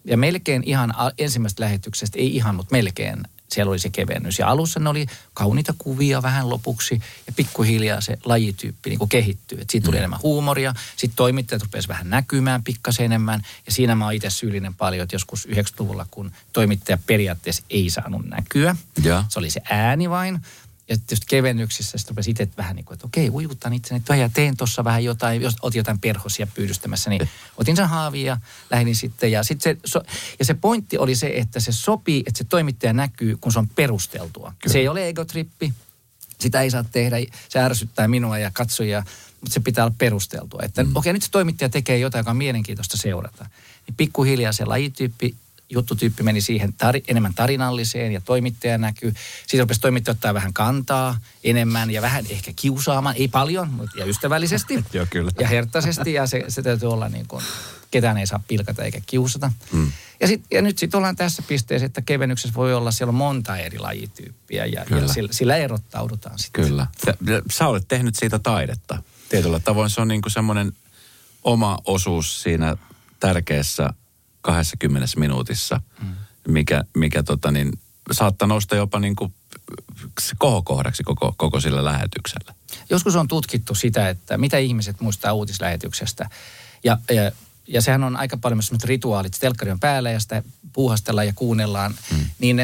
Ja melkein ihan ensimmäisestä lähetyksestä, ei ihan, mutta melkein siellä oli se kevennys. Ja alussa ne oli kauniita kuvia vähän lopuksi ja pikkuhiljaa se lajityyppi niin kehittyy. Et siitä tuli mm. enemmän huumoria, sitten toimittajat rupesivat vähän näkymään pikkasen enemmän. Ja siinä mä oon itse syyllinen paljon, että joskus 90-luvulla, kun toimittaja periaatteessa ei saanut näkyä. Ja. Se oli se ääni vain. Ja tietysti kevennyksissä sitten rupesi itse vähän niin kuin, että okei, ujutan itseni, että ja teen tuossa vähän jotain, jos otin jotain perhosia pyydystämässä, niin otin sen haavin ja lähdin sitten. Ja, sit se, so, ja se pointti oli se, että se sopii, että se toimittaja näkyy, kun se on perusteltua. Kyllä. Se ei ole egotrippi, sitä ei saa tehdä, se ärsyttää minua ja katsojia, mutta se pitää olla perusteltua. Että mm. okei, nyt se toimittaja tekee jotain, joka on mielenkiintoista seurata. Niin pikkuhiljaa se lajityyppi juttutyyppi meni siihen tari, enemmän tarinalliseen ja toimittaja näkyy. Siitä rupesi toimittaja ottaa vähän kantaa enemmän ja vähän ehkä kiusaamaan, ei paljon, mutta ja ystävällisesti. Joo, kyllä. Ja hertaisesti ja se, se täytyy olla niin kuin, ketään ei saa pilkata eikä kiusata. Hmm. Ja, sit, ja nyt sitten ollaan tässä pisteessä, että kevennyksessä voi olla, siellä on monta eri lajityyppiä ja, ja sillä, sillä erottaudutaan sitten. Kyllä. Ja, ja sä olet tehnyt siitä taidetta. Tietyllä tavoin se on niin kuin semmoinen oma osuus siinä tärkeässä 20 minuutissa, mm. mikä, mikä tota niin, saattaa nousta jopa niin kuin kohokohdaksi koko, koko sillä lähetyksellä. Joskus on tutkittu sitä, että mitä ihmiset muistaa uutislähetyksestä. Ja, ja, ja sehän on aika paljon myös rituaalit. Telkkari on päällä ja sitä puuhastellaan ja kuunnellaan. Mm. Niin ne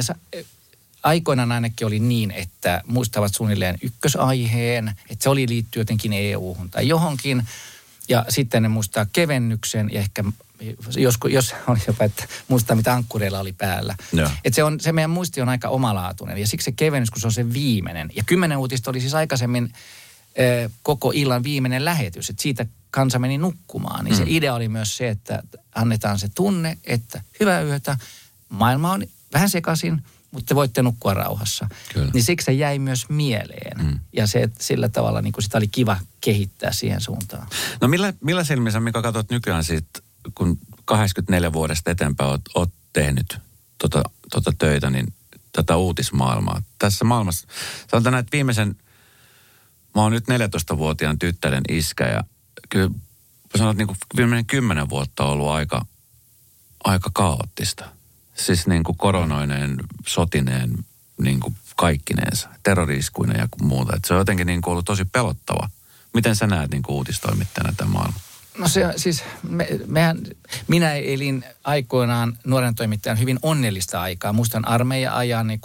aikoinaan ainakin oli niin, että muistavat suunnilleen ykkösaiheen, että se oli liittyy jotenkin EU-hun tai johonkin. Ja sitten ne muistaa kevennyksen ja ehkä jos, jos oli jopa, että muistaa mitä ankkureilla oli päällä. Et se, on, se meidän muisti on aika omalaatuinen ja siksi se kevennys, kun se on se viimeinen. Ja kymmenen uutista oli siis aikaisemmin ö, koko illan viimeinen lähetys, että siitä kansa meni nukkumaan. Niin mm. se idea oli myös se, että annetaan se tunne, että hyvää yötä, maailma on vähän sekaisin, mutta te voitte nukkua rauhassa. Kyllä. Niin siksi se jäi myös mieleen. Mm. Ja se, että sillä tavalla niin kuin sitä oli kiva kehittää siihen suuntaan. No millä, millä silmissä, Mika, katsot nykyään siitä kun 84 vuodesta eteenpäin oot, oot tehnyt tota, tota töitä, niin tätä uutismaailmaa. Tässä maailmassa, sanotaan että viimeisen, mä oon nyt 14-vuotiaan tyttären iskä ja kyllä sanotaan, että niin kuin viimeinen kymmenen vuotta on ollut aika, aika kaoottista. Siis niin kuin koronoineen, sotineen, niin kuin kaikkineensa, terroriskuinen ja muuta. Että se on jotenkin niin kuin ollut tosi pelottava. Miten sä näet niin kuin uutistoimittajana tämän maailman? No se siis, me, mehän, minä elin aikoinaan nuoren toimittajan hyvin onnellista aikaa. Muistan armeijan ajan niin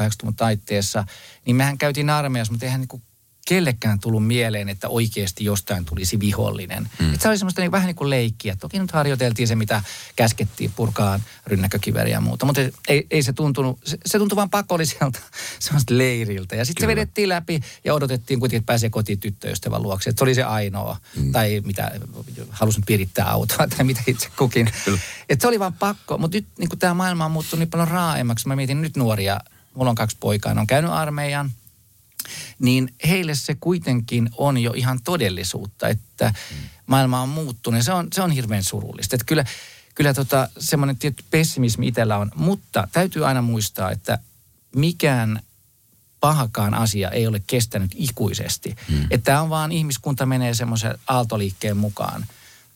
70-80-luvun taitteessa, niin mehän käytiin armeijassa, mutta eihän niin kuin kellekään tullut mieleen, että oikeasti jostain tulisi vihollinen. Mm. Se oli semmoista niin, vähän niin kuin leikkiä. Toki nyt harjoiteltiin se, mitä käskettiin purkaan rynnäkkökiveriä ja muuta. Mutta ei, ei se tuntunut, se, se tuntui vaan pakolliselta semmoista leiriltä. Ja sitten se vedettiin läpi ja odotettiin kuitenkin, että pääsee kotiin tyttöystävän luokse. Että se oli se ainoa. Mm. Tai mitä, halusin pirittää autoa tai mitä itse kukin. Että se oli vaan pakko. Mutta nyt niin tämä maailma on muuttunut niin paljon raaemmaksi. Mä mietin nyt nuoria. Mulla on kaksi poikaa. Ne on käynyt armeijan niin heille se kuitenkin on jo ihan todellisuutta, että mm. maailma on muuttunut. Se on, se on hirveän surullista. Että kyllä, kyllä tota, semmoinen tietty pessimismi itsellä on, mutta täytyy aina muistaa, että mikään pahakaan asia ei ole kestänyt ikuisesti. Mm. Että tämä on vaan ihmiskunta menee semmoisen aaltoliikkeen mukaan.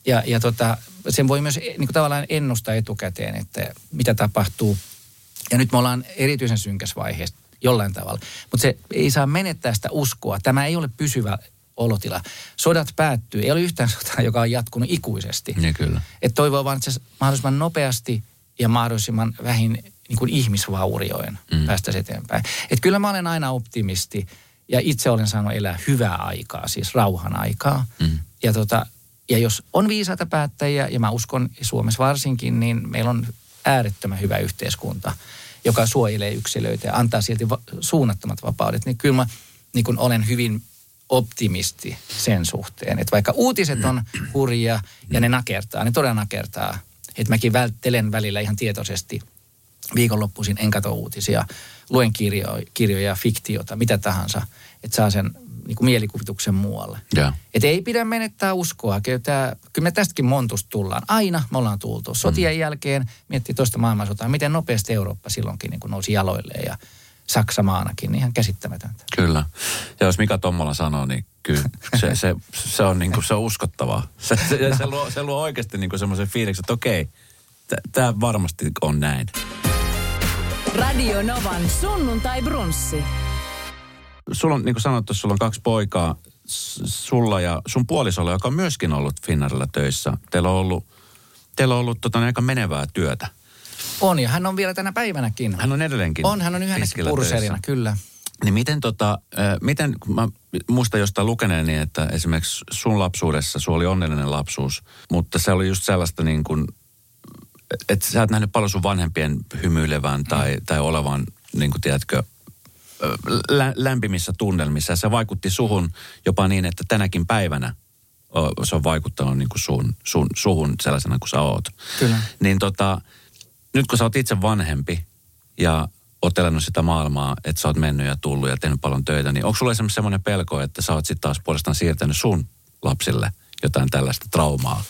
Ja, ja tota, sen voi myös niin kuin tavallaan ennustaa etukäteen, että mitä tapahtuu. Ja nyt me ollaan erityisen synkäs vaiheessa jollain tavalla. Mutta se ei saa menettää sitä uskoa. Tämä ei ole pysyvä olotila. Sodat päättyy. Ei ole yhtään sotaa, joka on jatkunut ikuisesti. Niin kyllä. Et toivoo vaan, että se mahdollisimman nopeasti ja mahdollisimman vähin niin kuin ihmisvaurioin mm. päästä eteenpäin. Et kyllä mä olen aina optimisti ja itse olen saanut elää hyvää aikaa, siis rauhan aikaa. Mm. Ja, tota, ja jos on viisaita päättäjiä, ja mä uskon Suomessa varsinkin, niin meillä on äärettömän hyvä yhteiskunta, joka suojelee yksilöitä ja antaa silti va- suunnattomat vapaudet. Niin kyllä mä niin kun olen hyvin optimisti sen suhteen. Että vaikka uutiset on hurjia ja ne nakertaa, ne todella nakertaa. Että mäkin välttelen välillä ihan tietoisesti viikonloppuisin en katso uutisia, luen kirjoja, kirjoja, fiktiota, mitä tahansa, että saa sen niin kuin mielikuvituksen muualle. Yeah. Että ei pidä menettää uskoa. Kyllä, tämä, kyllä me tästäkin montusta tullaan. Aina me ollaan tultu. Sotien mm. jälkeen miettii toista maailmansotaa, miten nopeasti Eurooppa silloinkin niin kuin nousi jaloilleen ja Saksa maanakin. Ihan käsittämätöntä. Kyllä. Ja jos Mika Tommola sanoo, niin kyllä se, se, se, on, niin kuin, se on uskottavaa. Se, se, se, luo, se luo oikeasti niin kuin semmoisen fiiliksen, että okei, tämä varmasti on näin. Radio Novan sunnuntai brunssi. Sulla on, niin kuin sanottu, sulla on kaksi poikaa. Sulla ja sun puolisolla, joka on myöskin ollut Finnarilla töissä. Teillä on ollut, teillä on ollut tota, aika menevää työtä. On, ja hän on vielä tänä päivänäkin. Hän on edelleenkin. On, hän on yhdenkin purserina, kyllä. Niin miten tota, miten, mä muistan jostain lukeneeni, että esimerkiksi sun lapsuudessa, sulla oli onnellinen lapsuus, mutta se oli just sellaista niin kuin, että sä oot nähnyt paljon sun vanhempien hymyilevän tai, mm. tai olevan, niin kuin tiedätkö, lä- lämpimissä tunnelmissa. Ja se vaikutti suhun jopa niin, että tänäkin päivänä se on vaikuttanut niin kuin sun, sun, suhun sellaisena kuin sä oot. Kyllä. Niin tota, nyt kun sä oot itse vanhempi ja oot elänyt sitä maailmaa, että sä oot mennyt ja tullut ja tehnyt paljon töitä, niin onko sulla esimerkiksi semmoinen pelko, että sä oot sitten taas puolestaan siirtänyt sun lapsille jotain tällaista traumaa?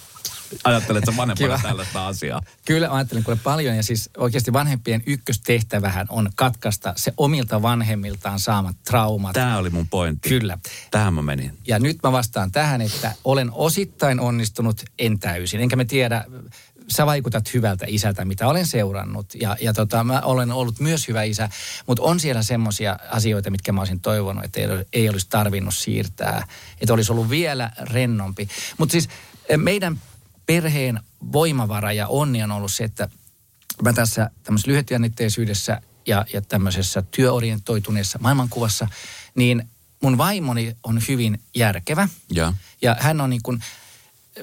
Ajattelet sä vanhempana tällaista asiaa? Kyllä ajattelen kuule paljon ja siis oikeasti vanhempien ykköstehtävähän on katkaista se omilta vanhemmiltaan saamat traumat. Tämä oli mun pointti. Kyllä. Tähän mä menin. Ja nyt mä vastaan tähän, että olen osittain onnistunut, en täysin. Enkä me tiedä, sä vaikutat hyvältä isältä, mitä olen seurannut. Ja, ja tota, mä olen ollut myös hyvä isä, mutta on siellä semmoisia asioita, mitkä mä olisin toivonut, että ei, ei olisi tarvinnut siirtää. Että olisi ollut vielä rennompi. Mutta siis eh, meidän perheen voimavara ja onni on ollut se, että mä tässä tämmöisessä lyhytjännitteisyydessä ja, ja tämmöisessä työorientoituneessa maailmankuvassa, niin mun vaimoni on hyvin järkevä. Ja, ja hän on niin kuin,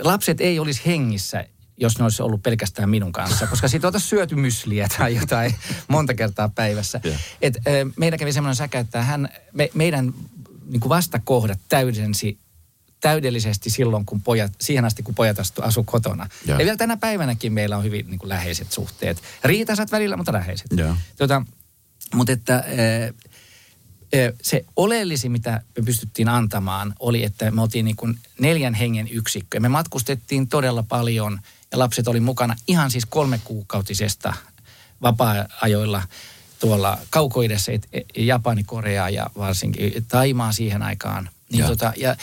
lapset ei olisi hengissä, jos ne olisi ollut pelkästään minun kanssa, koska siitä oltaisiin syöty mysliä tai jotain monta kertaa päivässä. Yeah. Et, meidän kävi semmoinen säkä, että hän, me, meidän niin kuin vastakohdat täydensi täydellisesti silloin, kun pojat, siihen asti, kun pojat asu kotona. Ja. ja vielä tänä päivänäkin meillä on hyvin niin kuin läheiset suhteet. Riitasat välillä, mutta läheiset. Ja. Tota, mutta että se oleellisin, mitä me pystyttiin antamaan, oli, että me oltiin niin kuin neljän hengen yksikkö. Me matkustettiin todella paljon ja lapset oli mukana ihan siis kolme kuukautisesta vapaa-ajoilla tuolla kaukoidessa, Japani, Korea ja varsinkin Taimaa siihen aikaan. Niin ja. Tota, ja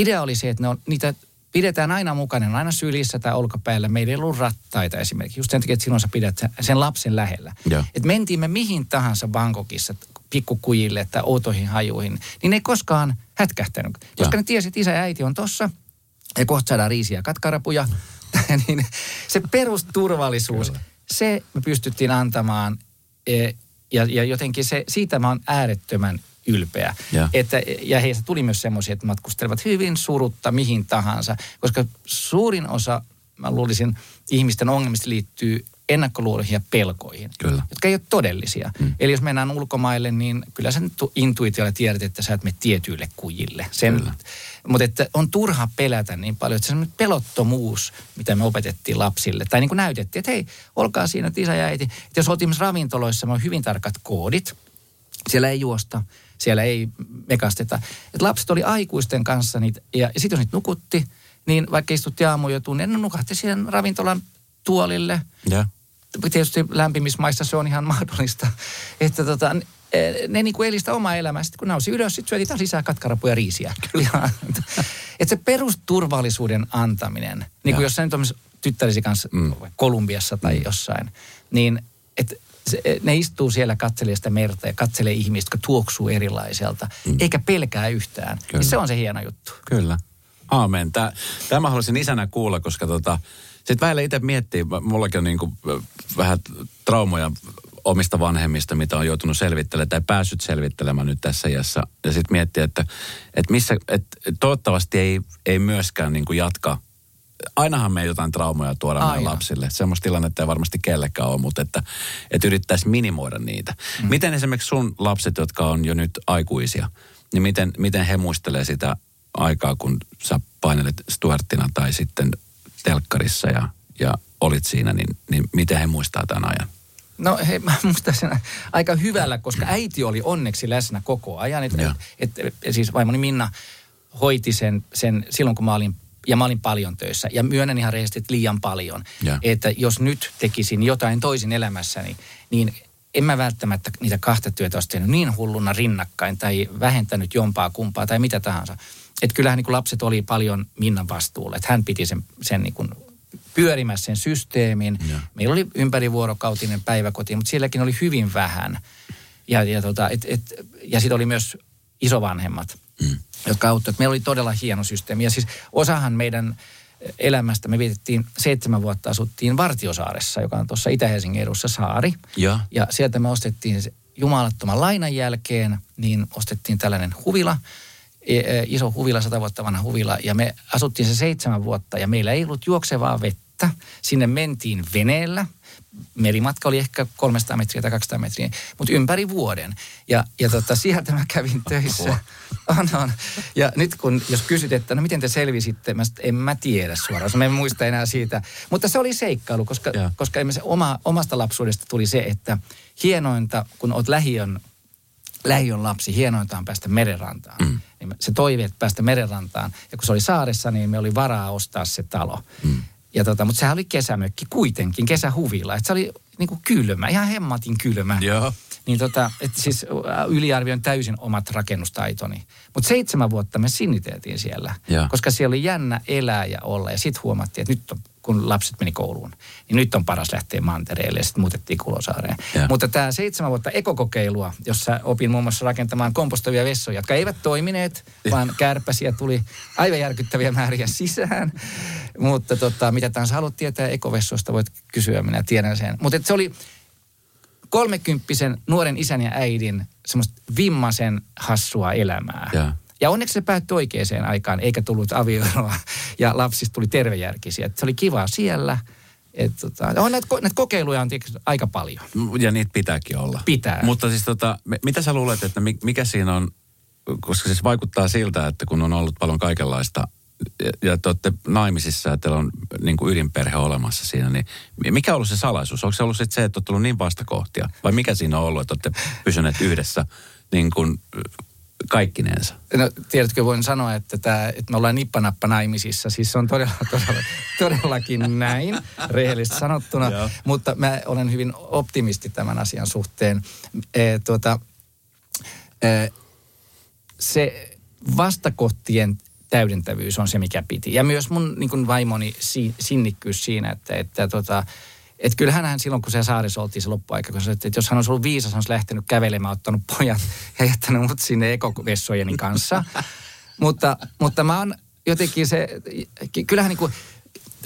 idea oli se, että ne on, niitä pidetään aina mukana, ne on aina sylissä tai olkapäällä. Meillä ei ollut rattaita esimerkiksi, just sen takia, että silloin sä pidät sen lapsen lähellä. Et mentiin me mihin tahansa Bangkokissa, pikkukujille tai outoihin hajuihin, niin ne ei koskaan hätkähtänyt. Koska ja. ne tiesi, että isä ja äiti on tossa, ja kohta saadaan riisiä katkarapuja. niin se perusturvallisuus, Kyllä. se me pystyttiin antamaan. E, ja, ja jotenkin se, siitä mä oon äärettömän ylpeä. Ja, että, ja heistä tuli myös semmoisia, että matkustelevat hyvin surutta mihin tahansa, koska suurin osa, mä luulisin, ihmisten ongelmista liittyy ennakkoluuloihin ja pelkoihin, kyllä. jotka ei ole todellisia. Hmm. Eli jos mennään ulkomaille, niin kyllä sen intuitiolla tiedät, että sä et mene tietyille kujille. Sen, mutta että on turha pelätä niin paljon, että se pelottomuus, mitä me opetettiin lapsille. Tai niin kuin näytettiin, että hei, olkaa siinä, että isä ja äiti. Että jos oltiin ravintoloissa, me on hyvin tarkat koodit. Siellä ei juosta, siellä ei mekasteta. Et lapset oli aikuisten kanssa niitä, ja, ja sitten jos niitä nukutti, niin vaikka istutti aamu jo tunnin, ne nukahti siihen ravintolan tuolille. Ja. Tietysti lämpimissä se on ihan mahdollista. Että tota, ne, ne niin kuin eli sitä omaa elämää. Sitten kun nousi ylös, sitten syötiin lisää katkarapuja ja riisiä. Että se perusturvallisuuden antaminen, niin kuin Ja. jos sä nyt on tyttärisi kanssa mm. Kolumbiassa tai mm. jossain, niin että se, ne istuu siellä, katselee sitä merta ja katselee ihmistä, jotka tuoksuu erilaiselta, mm. eikä pelkää yhtään. Kyllä. Niin se on se hieno juttu. Kyllä. Aamen. Tämä mä haluaisin isänä kuulla, koska tota, sitten välillä itse miettii, mullakin on niinku, ö, vähän traumoja omista vanhemmista, mitä on joutunut selvittelemään tai päässyt selvittelemään nyt tässä iässä. Ja sitten miettiä, että, että missä, että toivottavasti ei, ei myöskään niinku jatka. Ainahan me jotain traumoja tuoda meidän Aina. lapsille. Semmoista tilannetta ei varmasti kellekään ole, mutta että, että yrittäisiin minimoida niitä. Mm. Miten esimerkiksi sun lapset, jotka on jo nyt aikuisia, niin miten, miten he muistelee sitä aikaa, kun sä painelet Stuartina tai sitten telkkarissa ja, ja olit siinä, niin, niin miten he muistaa tämän ajan? No he, mä muistan sen aika hyvällä, koska äiti oli onneksi läsnä koko ajan. Et, et, et, siis vaimoni Minna hoiti sen, sen silloin, kun mä olin ja mä olin paljon töissä. Ja myönnän ihan rehellisesti, että liian paljon. Joo. Että jos nyt tekisin jotain toisin elämässäni, niin en mä välttämättä niitä kahta työtä olisi tehnyt niin hulluna rinnakkain tai vähentänyt jompaa kumpaa tai mitä tahansa. Että kyllähän niin kuin lapset oli paljon Minnan vastuulla. Että hän piti sen, sen niin kuin pyörimässä sen systeemin. Joo. Meillä oli ympärivuorokautinen päiväkoti, mutta sielläkin oli hyvin vähän. Ja, ja, tota, et, et, ja sitten oli myös isovanhemmat, mm. Jotka auttoivat. Meillä oli todella hieno systeemi. Ja siis osahan meidän elämästä, me vietettiin seitsemän vuotta, asuttiin Vartiosaaressa, joka on tuossa Itä-Helsingin edussa saari. Ja, Ja sieltä me ostettiin jumalattoman lainan jälkeen, niin ostettiin tällainen huvila, e- e, iso huvila, sata vuotta vanha huvila. Ja me asuttiin se seitsemän vuotta ja meillä ei ollut juoksevaa vettä. Sinne mentiin veneellä. Merimatka oli ehkä 300 metriä tai 200 metriä, mutta ympäri vuoden. Ja, ja tota, sieltä mä kävin töissä. On, on. Ja nyt kun, jos kysyt, että no miten te selvisitte, mä että en mä tiedä suoraan. Mä en muista enää siitä. Mutta se oli seikkailu, koska, Joo. koska se oma, omasta lapsuudesta tuli se, että hienointa, kun oot lähiön, lähiön lapsi, hienointa on päästä merenrantaan. Mm. Niin se toive, että päästä merenrantaan. Ja kun se oli saaressa, niin me oli varaa ostaa se talo. Mm. Ja tota, mutta sehän oli kesämökki kuitenkin, kesähuvila. Että se oli niin kuin kylmä, ihan hemmatin kylmä. Joo. Niin tota, että siis ä, yliarvioin täysin omat rakennustaitoni. Mutta seitsemän vuotta me sinniteltiin siellä, Joo. koska siellä oli jännä elää ja olla. Ja sitten huomattiin, että nyt on, kun lapset meni kouluun, niin nyt on paras lähteä mantereelle ja sitten muutettiin Kulosaareen. Joo. Mutta tämä seitsemän vuotta ekokokeilua, jossa opin muun muassa rakentamaan kompostoivia vessoja, jotka eivät toimineet, vaan kärpäsiä tuli aivan järkyttäviä määriä sisään. Mutta tota, mitä tahansa haluat tietää ekovessoista, voit kysyä, minä tiedän sen. Mutta se oli kolmekymppisen nuoren isän ja äidin semmoista vimmasen hassua elämää. Joo. Ja onneksi se päättyi oikeaan aikaan, eikä tullut avioeroa. Ja lapsista tuli tervejärkisiä. Et se oli kiva siellä. Et, tota, on näitä, näitä kokeiluja on aika paljon. Ja niitä pitääkin olla. Pitää. Mutta siis tota, mitä sä luulet, että mi- mikä siinä on, koska siis vaikuttaa siltä, että kun on ollut paljon kaikenlaista ja, ja te olette naimisissa ja teillä on niin kuin ydinperhe olemassa siinä, niin mikä on ollut se salaisuus? Onko se ollut sit se, että olette tullut niin vastakohtia? Vai mikä siinä on ollut, että olette pysyneet yhdessä niin kuin kaikkineensa? No, tiedätkö, voin sanoa, että, tää, että me ollaan nippanappa naimisissa. Siis se on todella, todella, todellakin näin, rehellisesti sanottuna. Joo. Mutta mä olen hyvin optimisti tämän asian suhteen. E, tuota, e, se vastakohtien täydentävyys on se, mikä piti. Ja myös mun niin kuin vaimoni si, sinnikkyys siinä, että, että tota, et kyllähän hän silloin, kun se saarissa oltiin se loppuaika, kun se, että jos hän olisi ollut viisas, hän olisi lähtenyt kävelemään, ottanut pojat ja jättänyt mut sinne ekovessojeni kanssa. mutta, mutta mä oon jotenkin se, kyllähän niin kuin,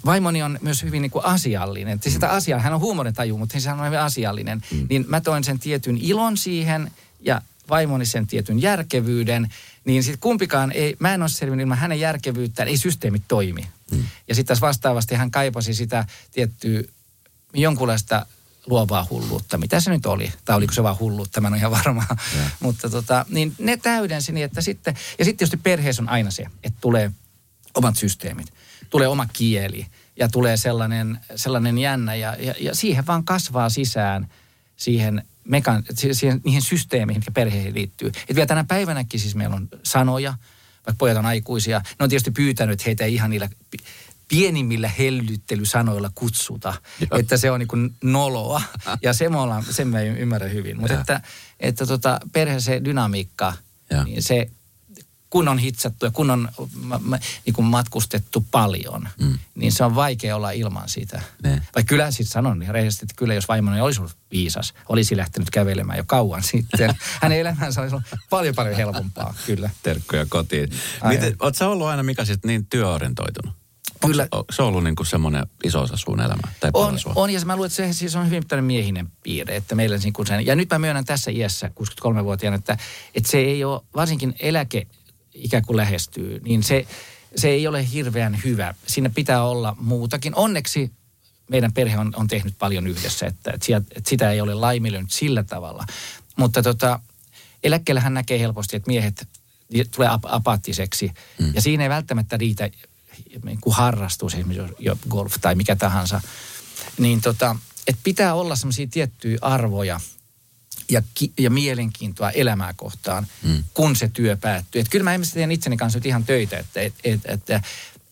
vaimoni on myös hyvin niin kuin asiallinen. Että sitä asiaa, hän on huumorintaju, mutta hän on hyvin asiallinen. Mm. Niin mä toin sen tietyn ilon siihen ja vaimoni sen tietyn järkevyyden. Niin sitten kumpikaan ei, mä en ole selvinnyt ilman hänen järkevyyttään, ei systeemit toimi. Mm. Ja sitten taas vastaavasti hän kaipasi sitä tiettyä jonkunlaista luovaa hulluutta, mitä se nyt oli. Tai oliko se vaan hulluutta, mä en ole ihan varma. Mutta tota, niin ne täydensi niin, että sitten, ja sitten tietysti perheessä on aina se, että tulee omat systeemit, tulee oma kieli ja tulee sellainen, sellainen jännä ja, ja, ja siihen vaan kasvaa sisään siihen mekan, siihen, niihin systeemeihin, jotka perheeseen liittyy. Että vielä tänä päivänäkin siis meillä on sanoja, vaikka pojat on aikuisia. Ne on tietysti pyytänyt, että heitä ei ihan niillä pienimmillä hellyttelysanoilla kutsuta. Joo. Että se on niin kuin noloa. Ja se me ollaan, sen mä ymmärrän hyvin. Mutta että, että tota, perheeseen dynamiikka, ja. niin se kun on hitsattu ja kun on niin kuin matkustettu paljon, mm. niin se on vaikea olla ilman sitä. Ne. Vai kyllä siis sanon niin rehellisesti, että kyllä jos vaimoni olisi ollut viisas, olisi lähtenyt kävelemään jo kauan sitten. Hänen elämänsä olisi ollut paljon paljon helpompaa, kyllä. Terkkoja kotiin. Miten, oot ollut aina, mikä sitten niin työorientoitunut? Kyllä. Onko se ollut niin kuin semmoinen iso osa sun elämää? Tai on, on, ja mä luulen, että se siis on hyvin tämmöinen miehinen piirre. Että meillä niin kuin sen, ja nyt mä myönnän tässä iässä, 63-vuotiaana, että, että se ei ole, varsinkin eläke ikään kuin lähestyy, niin se, se ei ole hirveän hyvä. Siinä pitää olla muutakin. Onneksi meidän perhe on, on tehnyt paljon yhdessä, että, että, sieltä, että sitä ei ole laiminlyönyt sillä tavalla. Mutta tota, eläkkeellähän näkee helposti, että miehet tulee ap- apaattiseksi. Mm. Ja siinä ei välttämättä riitä niin kuin harrastus, esimerkiksi golf tai mikä tahansa. Niin tota, että pitää olla semmoisia tiettyjä arvoja – ja, ki- ja mielenkiintoa elämää kohtaan, mm. kun se työ päättyy. Et kyllä mä esimerkiksi teen itseni kanssa nyt ihan töitä, että, et, et, että,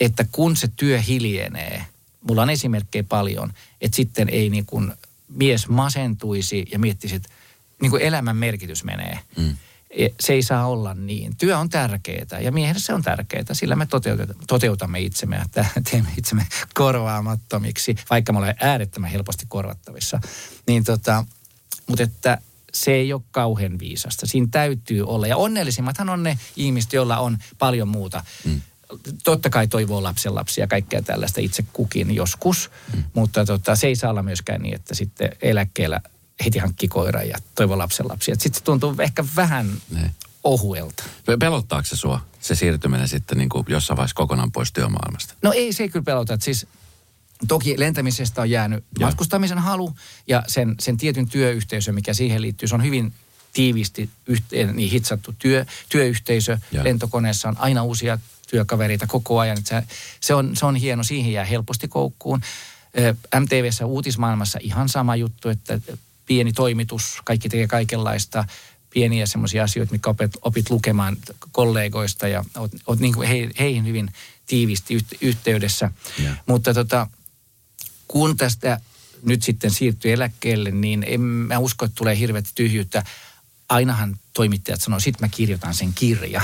että kun se työ hiljenee, mulla on esimerkkejä paljon, että sitten ei niin kuin mies masentuisi ja miettisi, että niin kuin elämän merkitys menee. Mm. E, se ei saa olla niin. Työ on tärkeää ja miehelle se on tärkeää, sillä me toteutamme, itsemme, että teemme itsemme korvaamattomiksi, vaikka me olemme äärettömän helposti korvattavissa. Niin tota, mutta että se ei ole kauhean viisasta. Siinä täytyy olla. Ja onnellisimmathan on ne ihmiset, joilla on paljon muuta. Mm. Totta kai toivoo lapsen lapsia ja kaikkea tällaista itse kukin joskus, mm. mutta tota, se ei saa olla myöskään niin, että sitten eläkkeellä heti hankki koira ja toivoo lapsen lapsia. Sitten se tuntuu ehkä vähän ne. ohuelta. Pelottaako se sua, se siirtyminen sitten niin kuin jossain vaiheessa kokonaan pois työmaailmasta? No ei se ei kyllä pelota. Että siis Toki lentämisestä on jäänyt ja. matkustamisen halu ja sen, sen tietyn työyhteisö, mikä siihen liittyy, se on hyvin tiivisti yhteen, niin hitsattu työ, työyhteisö. Ja. Lentokoneessa on aina uusia työkavereita koko ajan. Se, se, on, se on hieno, siihen jää helposti koukkuun. MTVssä uutismaailmassa ihan sama juttu, että pieni toimitus, kaikki tekee kaikenlaista pieniä semmoisia asioita, mitkä opet, opit lukemaan kollegoista ja oot, oot niin kuin he, heihin hyvin tiivisti yhteydessä. Ja. Mutta tota, kun tästä nyt sitten siirtyy eläkkeelle, niin en mä usko, että tulee hirveät tyhjyyttä. Ainahan toimittajat sanoo, sit mä kirjoitan sen kirjan.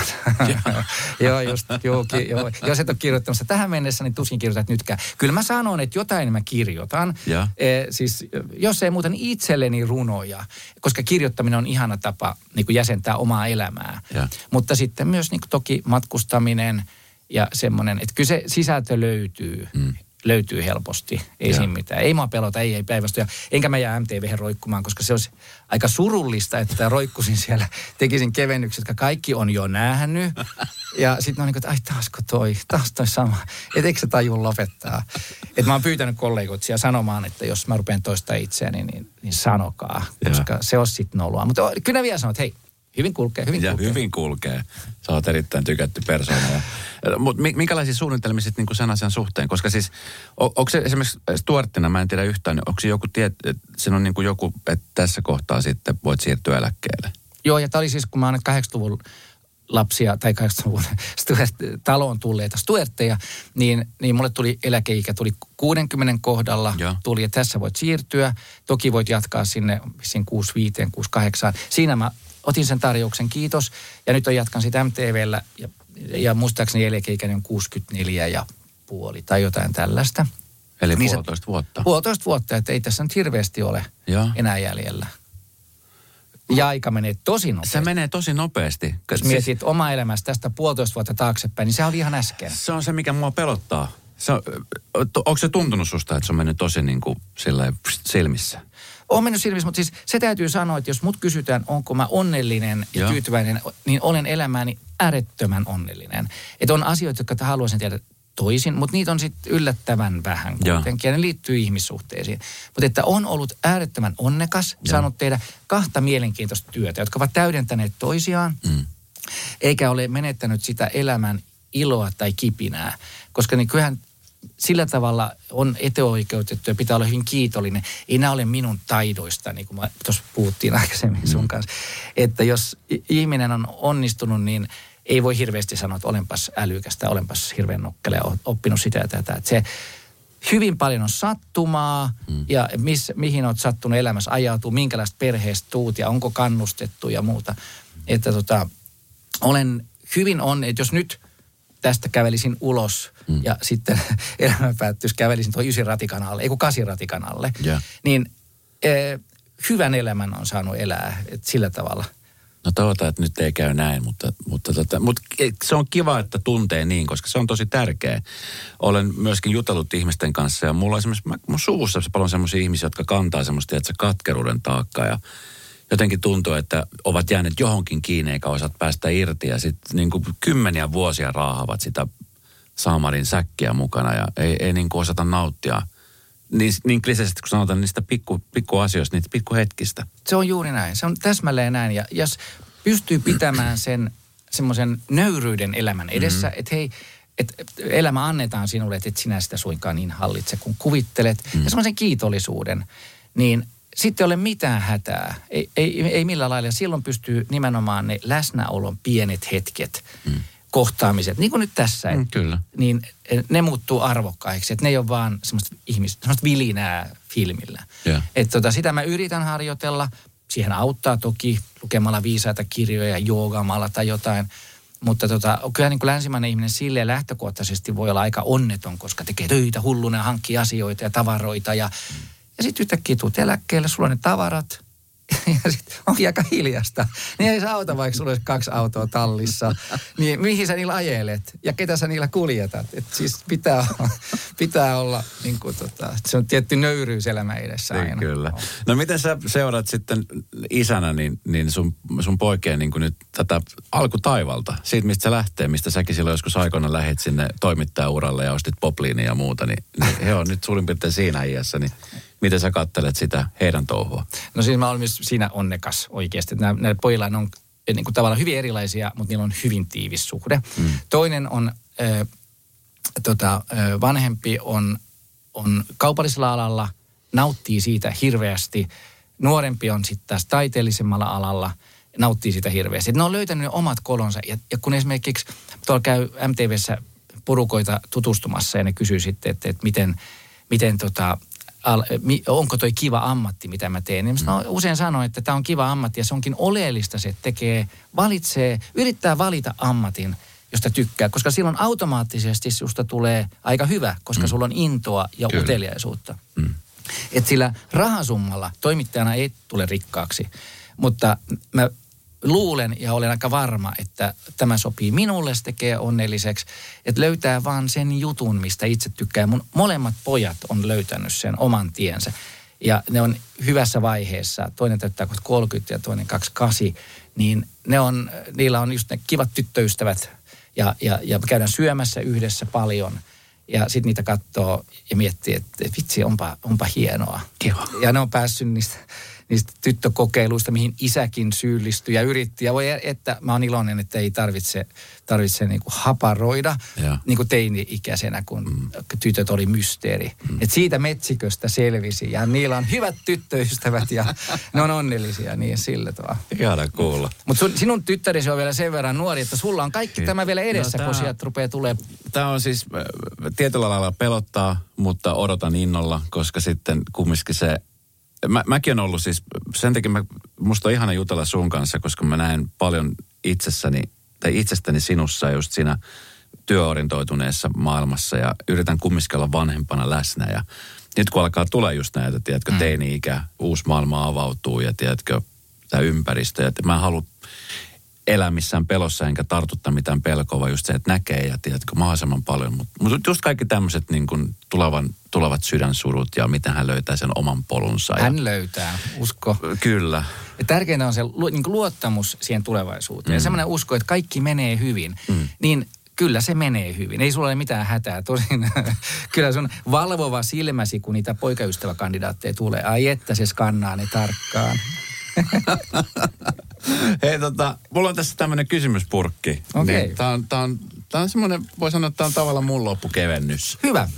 joo, just, joo, ki, joo. Jos et ole kirjoittamassa tähän mennessä, niin tuskin kirjoitat nytkään. Kyllä mä sanon, että jotain mä kirjoitan. E, siis jos ei muuten itselleni runoja, koska kirjoittaminen on ihana tapa niin kuin jäsentää omaa elämää. Ja. Mutta sitten myös niin toki matkustaminen ja semmoinen, että kyllä se sisältö löytyy. Mm löytyy helposti. Ei siinä mitään. Ei mua pelota, ei, ei päivästä. Enkä mä jää MTV roikkumaan, koska se olisi aika surullista, että roikkusin siellä, tekisin kevennykset, jotka kaikki on jo nähnyt. Ja sitten on niin kuin, että ai taasko toi, taas toi sama. Että eikö se taju lopettaa. Että mä oon pyytänyt kollegoit siellä sanomaan, että jos mä rupean toista itseäni, niin, niin sanokaa. Koska ja. se on sitten noloa. Mutta kyllä vielä sanoo, että hei, Hyvin kulkee, hyvin ja kulkee. hyvin kulkee. Sä oot erittäin tykätty persoona. Mutta minkälaisia suunnitelmia sitten niinku sen asian suhteen? Koska siis, on, onko se esimerkiksi Stuartina, mä en tiedä yhtään, onko se joku, tiet, siinä on niinku joku, että tässä kohtaa sitten voit siirtyä eläkkeelle? Joo, ja tämä oli siis, kun mä oon 80-luvun lapsia tai 80-luvun taloon tulleita stuertteja, niin, niin mulle tuli eläkeikä, tuli 60 kohdalla, ja. tuli, että tässä voit siirtyä. Toki voit jatkaa sinne, sinne 65, 68. Siinä mä otin sen tarjouksen, kiitos. Ja nyt on jatkan sitä MTVllä ja, ja muistaakseni eläkeikäinen on 64 ja puoli tai jotain tällaista. Eli niin puolitoista se, vuotta. Puolitoista vuotta, että ei tässä nyt hirveästi ole ja. enää jäljellä. Ja aika menee tosi nopeasti. Se menee tosi nopeasti. Jos siis... mietit oma elämästä tästä puolitoista vuotta taaksepäin, niin se oli ihan äsken. Se on se, mikä mua pelottaa. Se on, onko se tuntunut susta, että se on mennyt tosi niin kuin silmissä? On mennyt silmissä, mutta siis se täytyy sanoa, että jos mut kysytään, onko mä onnellinen ja Joo. tyytyväinen, niin olen elämääni äärettömän onnellinen. Että on asioita, jotka haluaisin tehdä toisin, mutta niitä on sitten yllättävän vähän kuitenkin, ja ne liittyy ihmissuhteisiin. Mutta että on ollut äärettömän onnekas, Joo. saanut tehdä kahta mielenkiintoista työtä, jotka ovat täydentäneet toisiaan, mm. eikä ole menettänyt sitä elämän iloa tai kipinää. Koska niin kyllähän sillä tavalla on eteoikeutettu ja pitää olla hyvin kiitollinen. Ei nämä ole minun taidoista, niin kuin tuossa puhuttiin aikaisemmin sun mm. kanssa. Että jos ihminen on onnistunut, niin ei voi hirveästi sanoa, että olenpas älykästä, olenpas hirveän nokkele, oppinut sitä ja tätä. Että se, hyvin paljon on sattumaa mm. ja miss, mihin olet sattunut elämässä ajautuu, minkälaista perheestä tuut ja onko kannustettu ja muuta. Että tota, olen hyvin on, että jos nyt tästä kävelisin ulos mm. ja sitten elämä päättyisi, kävelisin tuon ysin ratikan alle, ei kun kasin ratikan alle, yeah. niin e, hyvän elämän on saanut elää et sillä tavalla. No toivotaan, että nyt ei käy näin, mutta, mutta, tota, mutta se on kiva, että tuntee niin, koska se on tosi tärkeä. Olen myöskin jutellut ihmisten kanssa ja mulla on esimerkiksi, mun suussa paljon semmoisia ihmisiä, jotka kantaa semmoista, että se katkeruuden taakkaa ja jotenkin tuntuu, että ovat jääneet johonkin kiinni eikä osaat päästä irti ja sitten niin kymmeniä vuosia raahavat sitä saamarin säkkiä mukana ja ei, ei niin kuin osata nauttia niin, niin kliseisesti kun sanotaan niistä pikku, pikku asioista, niitä pikkuhetkistä. Se on juuri näin. Se on täsmälleen näin. Ja jos pystyy pitämään sen semmoisen nöyryyden elämän edessä, mm-hmm. että hei, että elämä annetaan sinulle, että et sinä sitä suinkaan niin hallitse, kun kuvittelet. Mm. Ja semmoisen kiitollisuuden, niin sitten ei ole mitään hätää. Ei, ei, ei millään lailla. Silloin pystyy nimenomaan ne läsnäolon pienet hetket, mm. kohtaamiset, niin kuin nyt tässä. Mm, kyllä. Niin ne muuttuu arvokkaiksi. Että ne ei ole vaan semmoista ihmistä, semmoista vilinää filmillä. Yeah. Että tota, sitä mä yritän harjoitella. Siihen auttaa toki lukemalla viisaita kirjoja, joogaamalla tai jotain. Mutta tota, kyllä niin kuin länsimainen ihminen silleen lähtökohtaisesti voi olla aika onneton, koska tekee töitä hulluna, hankkii asioita ja tavaroita ja mm ja sitten yhtäkkiä tuut eläkkeelle, sulla on ne tavarat, ja sitten onkin aika hiljasta. Niin ei saa auta, vaikka sulla olisi kaksi autoa tallissa. Niin mihin sä niillä ajelet ja ketä sä niillä kuljetat? Et siis pitää, pitää olla, niin kuin tota, se on tietty nöyryys elämä edessä niin, aina. Kyllä. No miten sä seuraat sitten isänä niin, niin sun, sun poikien niin nyt tätä alkutaivalta? Siitä, mistä se lähtee, mistä säkin silloin joskus aikoina lähit sinne toimittajauralle ja ostit popliinia ja muuta, niin, niin he on nyt suurin piirtein siinä iässä, niin Miten sä kattelet sitä heidän touhua? No siis mä olen myös siinä onnekas oikeasti. Näillä pojilla on eh, niin kuin tavallaan hyvin erilaisia, mutta niillä on hyvin tiivis suhde. Mm. Toinen on, äh, tota, äh, vanhempi on, on kaupallisella alalla, nauttii siitä hirveästi. Nuorempi on sitten taas taiteellisemmalla alalla, nauttii siitä hirveästi. Ne on löytänyt ne omat kolonsa. Ja, ja kun esimerkiksi tuolla käy MTVssä porukoita tutustumassa ja ne kysyy sitten, että, että miten, miten tota, onko toi kiva ammatti, mitä mä teen. Niin mä usein sanon, että tämä on kiva ammatti ja se onkin oleellista, se tekee, valitsee, yrittää valita ammatin, josta tykkää, koska silloin automaattisesti susta tulee aika hyvä, koska mm. sulla on intoa ja Kyllä. uteliaisuutta. Mm. Et sillä rahasummalla toimittajana ei tule rikkaaksi, mutta mä luulen ja olen aika varma, että tämä sopii minulle, se tekee onnelliseksi. Että löytää vaan sen jutun, mistä itse tykkää. Mun molemmat pojat on löytänyt sen oman tiensä. Ja ne on hyvässä vaiheessa. Toinen täyttää 30 ja toinen 28. Niin ne on, niillä on just ne kivat tyttöystävät. Ja, ja, ja käydään syömässä yhdessä paljon. Ja sitten niitä katsoo ja miettii, että vitsi, onpa, onpa hienoa. Kiva. Ja ne on päässyt niistä niistä tyttökokeiluista, mihin isäkin syyllistyi ja yritti. Ja voi, että mä oon iloinen, että ei tarvitse, tarvitse niin kuin haparoida ja. niin kuin teini-ikäisenä, kun mm. tytöt oli mysteeri. Mm. Et siitä metsiköstä selvisi ja niillä on hyvät tyttöystävät ja ne on onnellisia niin sillä tavalla. Ihana kuulla. Mutta sinun tyttärisi on vielä sen verran nuori, että sulla on kaikki niin. tämä vielä edessä, no, kun sieltä rupeaa tulee. Tämä on siis äh, tietyllä lailla pelottaa, mutta odotan innolla, koska sitten kumminkin se Mä, mäkin on ollut siis, sen takia mä, musta on ihana jutella sun kanssa, koska mä näen paljon itsessäni, tai itsestäni sinussa just siinä työorientoituneessa maailmassa ja yritän kumminkin olla vanhempana läsnä ja nyt kun alkaa tulla just näitä, tiedätkö, mm. teini-ikä, uusi maailma avautuu ja tiedätkö, tämä ympäristö. Ja mä haluan elää missään pelossa enkä tartutta mitään pelkoa, vaan just se, että näkee ja tiedätkö mahdollisimman paljon. Mutta mut just kaikki tämmöiset niin kuin tulevan, tulevat sydänsurut ja miten hän löytää sen oman polunsa. Hän ja, löytää, usko. Kyllä. Ja tärkeintä on se niin luottamus siihen tulevaisuuteen. Mm. Ja semmoinen usko, että kaikki menee hyvin. Mm. Niin kyllä se menee hyvin. Ei sulla ole mitään hätää. Tosin kyllä sun valvova silmäsi, kun niitä poikaystäväkandidaatteja tulee. Ai että se skannaa ne tarkkaan. Hei tota, mulla on tässä tämmöinen kysymyspurkki. Okei. Okay. Niin, tää on, tää on, tää on semmoinen, voi sanoa, että tää on tavallaan mun loppukevennys. Hyvä.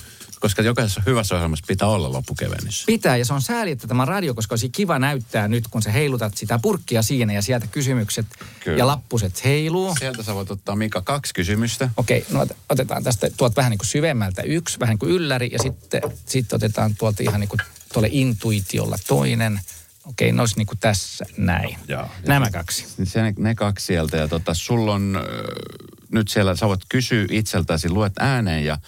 koska jokaisessa hyvässä ohjelmassa pitää olla loppukevennys. Pitää, ja se on sääli, että tämä radio, koska olisi kiva näyttää nyt, kun sä heilutat sitä purkkia siinä ja sieltä kysymykset Kyllä. ja lappuset heiluu. Sieltä sä voit ottaa Mika kaksi kysymystä. Okei, no ot- otetaan tästä tuolta vähän niin kuin syvemmältä yksi, vähän niin kuin ylläri, ja sitten sit otetaan tuolta ihan niin kuin tuolle intuitiolla toinen. Okei, ne olisi niin kuin tässä näin. Joo. Nämä kaksi. Se, ne, ne kaksi sieltä ja tota, sulla on äh, nyt siellä, sä voit kysyä itseltäsi, luet ääneen ja,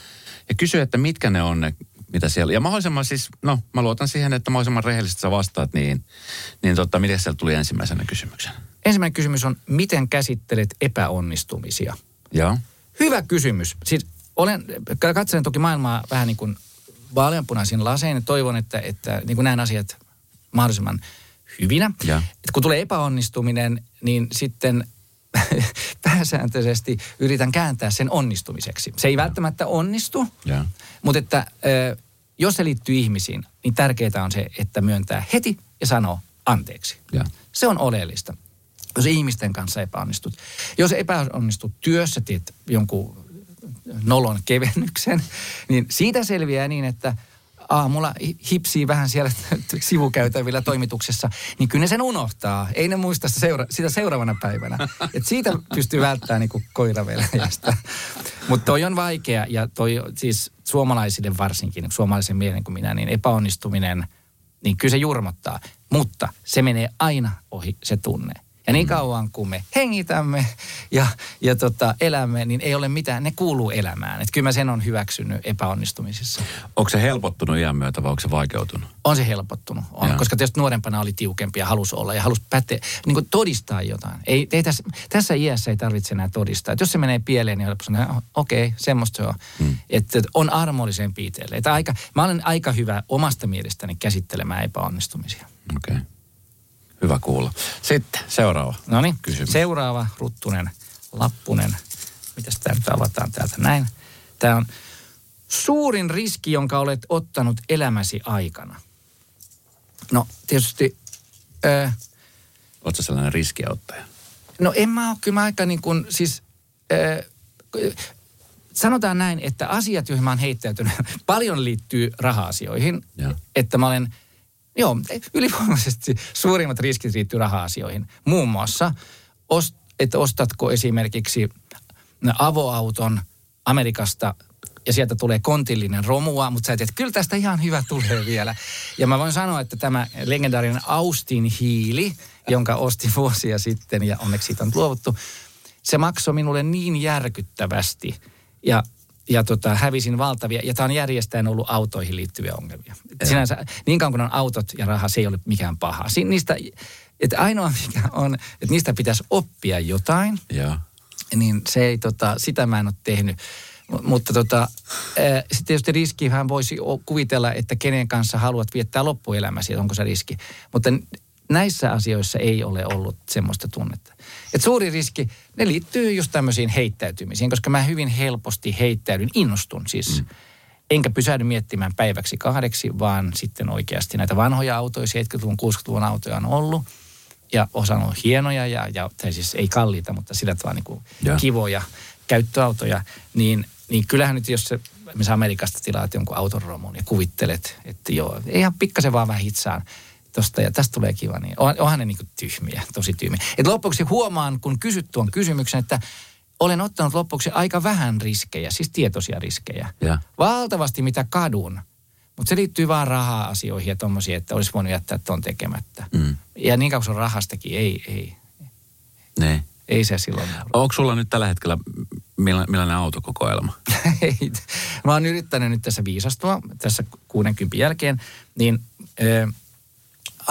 ja kysyä, että mitkä ne on ne, mitä siellä. Ja mahdollisimman siis, no mä luotan siihen, että mahdollisimman rehellisesti sä vastaat niin, niin tota, miten sieltä tuli ensimmäisenä kysymyksen? Ensimmäinen kysymys on, miten käsittelet epäonnistumisia? Joo. Hyvä kysymys. Siis olen, katselen toki maailmaa vähän niin kuin vaaleanpunaisin lasein ja toivon, että, että niin kuin näen asiat mahdollisimman hyvinä. Ja. Et kun tulee epäonnistuminen, niin sitten pääsääntöisesti yritän kääntää sen onnistumiseksi. Se ei välttämättä onnistu, Ja. mutta että jos se liittyy ihmisiin, niin tärkeää on se, että myöntää heti ja sanoo anteeksi. Ja. Se on oleellista. Jos ihmisten kanssa epäonnistut. Jos epäonnistut työssä, teet jonkun nolon kevennyksen, niin siitä selviää niin, että aamulla hi- hipsii vähän siellä sivukäytävillä toimituksessa, niin kyllä ne sen unohtaa. Ei ne muista sitä, seura- sitä seuraavana päivänä. Et siitä pystyy välttämään niin koiraveljästä. Mutta toi on vaikea ja toi siis suomalaisille varsinkin, suomalaisen mielen kuin minä, niin epäonnistuminen, niin kyllä se jurmottaa. Mutta se menee aina ohi se tunne. Ja niin kauan kuin me hengitämme ja, ja tota, elämme, niin ei ole mitään, ne kuuluu elämään. Että kyllä mä sen on hyväksynyt epäonnistumisissa. Onko se helpottunut iän myötä vai onko se vaikeutunut? On se helpottunut, on, koska tietysti nuorempana oli tiukempi ja halusi olla ja halusi päte, niin kuin todistaa jotain. Ei, ei tässä, tässä iässä ei tarvitse enää todistaa. Et jos se menee pieleen, niin helppo sanoa, "Oh, okei, okay, semmoista se on. Hmm. Että et on armollisempi itselle. Että aika, mä olen aika hyvä omasta mielestäni käsittelemään epäonnistumisia. Okei. Okay. Hyvä kuulla. Sitten seuraava. No niin, Kysymys. seuraava Ruttunen, Lappunen. Mitäs tämä nyt avataan täältä näin? Tämä on suurin riski, jonka olet ottanut elämäsi aikana. No tietysti, äh, Oletko sellainen riskiauttaja? no en mä ole kyllä mä aika niin kuin, siis äh, sanotaan näin, että asiat, joihin mä oon heittäytynyt, paljon liittyy raha-asioihin. Joo. Että mä olen, joo, ylivoimaisesti suurimmat riskit liittyy raha-asioihin. Muun muassa, että ostatko esimerkiksi avoauton Amerikasta ja sieltä tulee kontillinen romua, mutta sä et, että kyllä tästä ihan hyvä tulee vielä. Ja mä voin sanoa, että tämä legendaarinen Austin hiili, jonka ostin vuosia sitten ja onneksi siitä on luovuttu, se maksoi minulle niin järkyttävästi ja, ja tota, hävisin valtavia. Ja tämä on järjestäen ollut autoihin liittyviä ongelmia. Et Sinänsä, niin kauan kuin on autot ja raha, se ei ole mikään paha. Si, niistä, että ainoa mikä on, että niistä pitäisi oppia jotain, Joo. niin se ei, tota, sitä mä en ole tehnyt. M- Mutta tota, sitten tietysti riskihän voisi o- kuvitella, että kenen kanssa haluat viettää loppuelämäsi, että onko se riski. Mutta näissä asioissa ei ole ollut semmoista tunnetta. Et suuri riski, ne liittyy just tämmöisiin heittäytymisiin, koska mä hyvin helposti heittäydyn, innostun siis. Mm. Enkä pysähdy miettimään päiväksi kahdeksi, vaan sitten oikeasti näitä vanhoja autoja, 70-luvun, 60-luvun autoja on ollut. Ja osa on hienoja, ja, ja, tai siis ei kalliita, mutta sillä tavalla niin kuin Joo. kivoja käyttöautoja. Niin, niin kyllähän nyt, jos se, Amerikasta tilaat jonkun auton romun ja kuvittelet, että joo, ihan pikkasen vaan vähän hitsaan tosta ja tästä tulee kiva, niin on, onhan ne niin tyhmiä, tosi tyhmiä. Et lopuksi huomaan, kun kysyt tuon kysymyksen, että olen ottanut lopuksi aika vähän riskejä, siis tietoisia riskejä. Ja. Valtavasti mitä kadun. Mutta se liittyy vaan raha-asioihin ja tommosia, että olisi voinut jättää ton tekemättä. Mm. Ja niin kauan se on rahastakin, ei, ei, Ne. ei se silloin. Onko sulla nyt tällä hetkellä millainen, autokokoelma? Ei. Mä oon yrittänyt nyt tässä viisastua, tässä 60 jälkeen, niin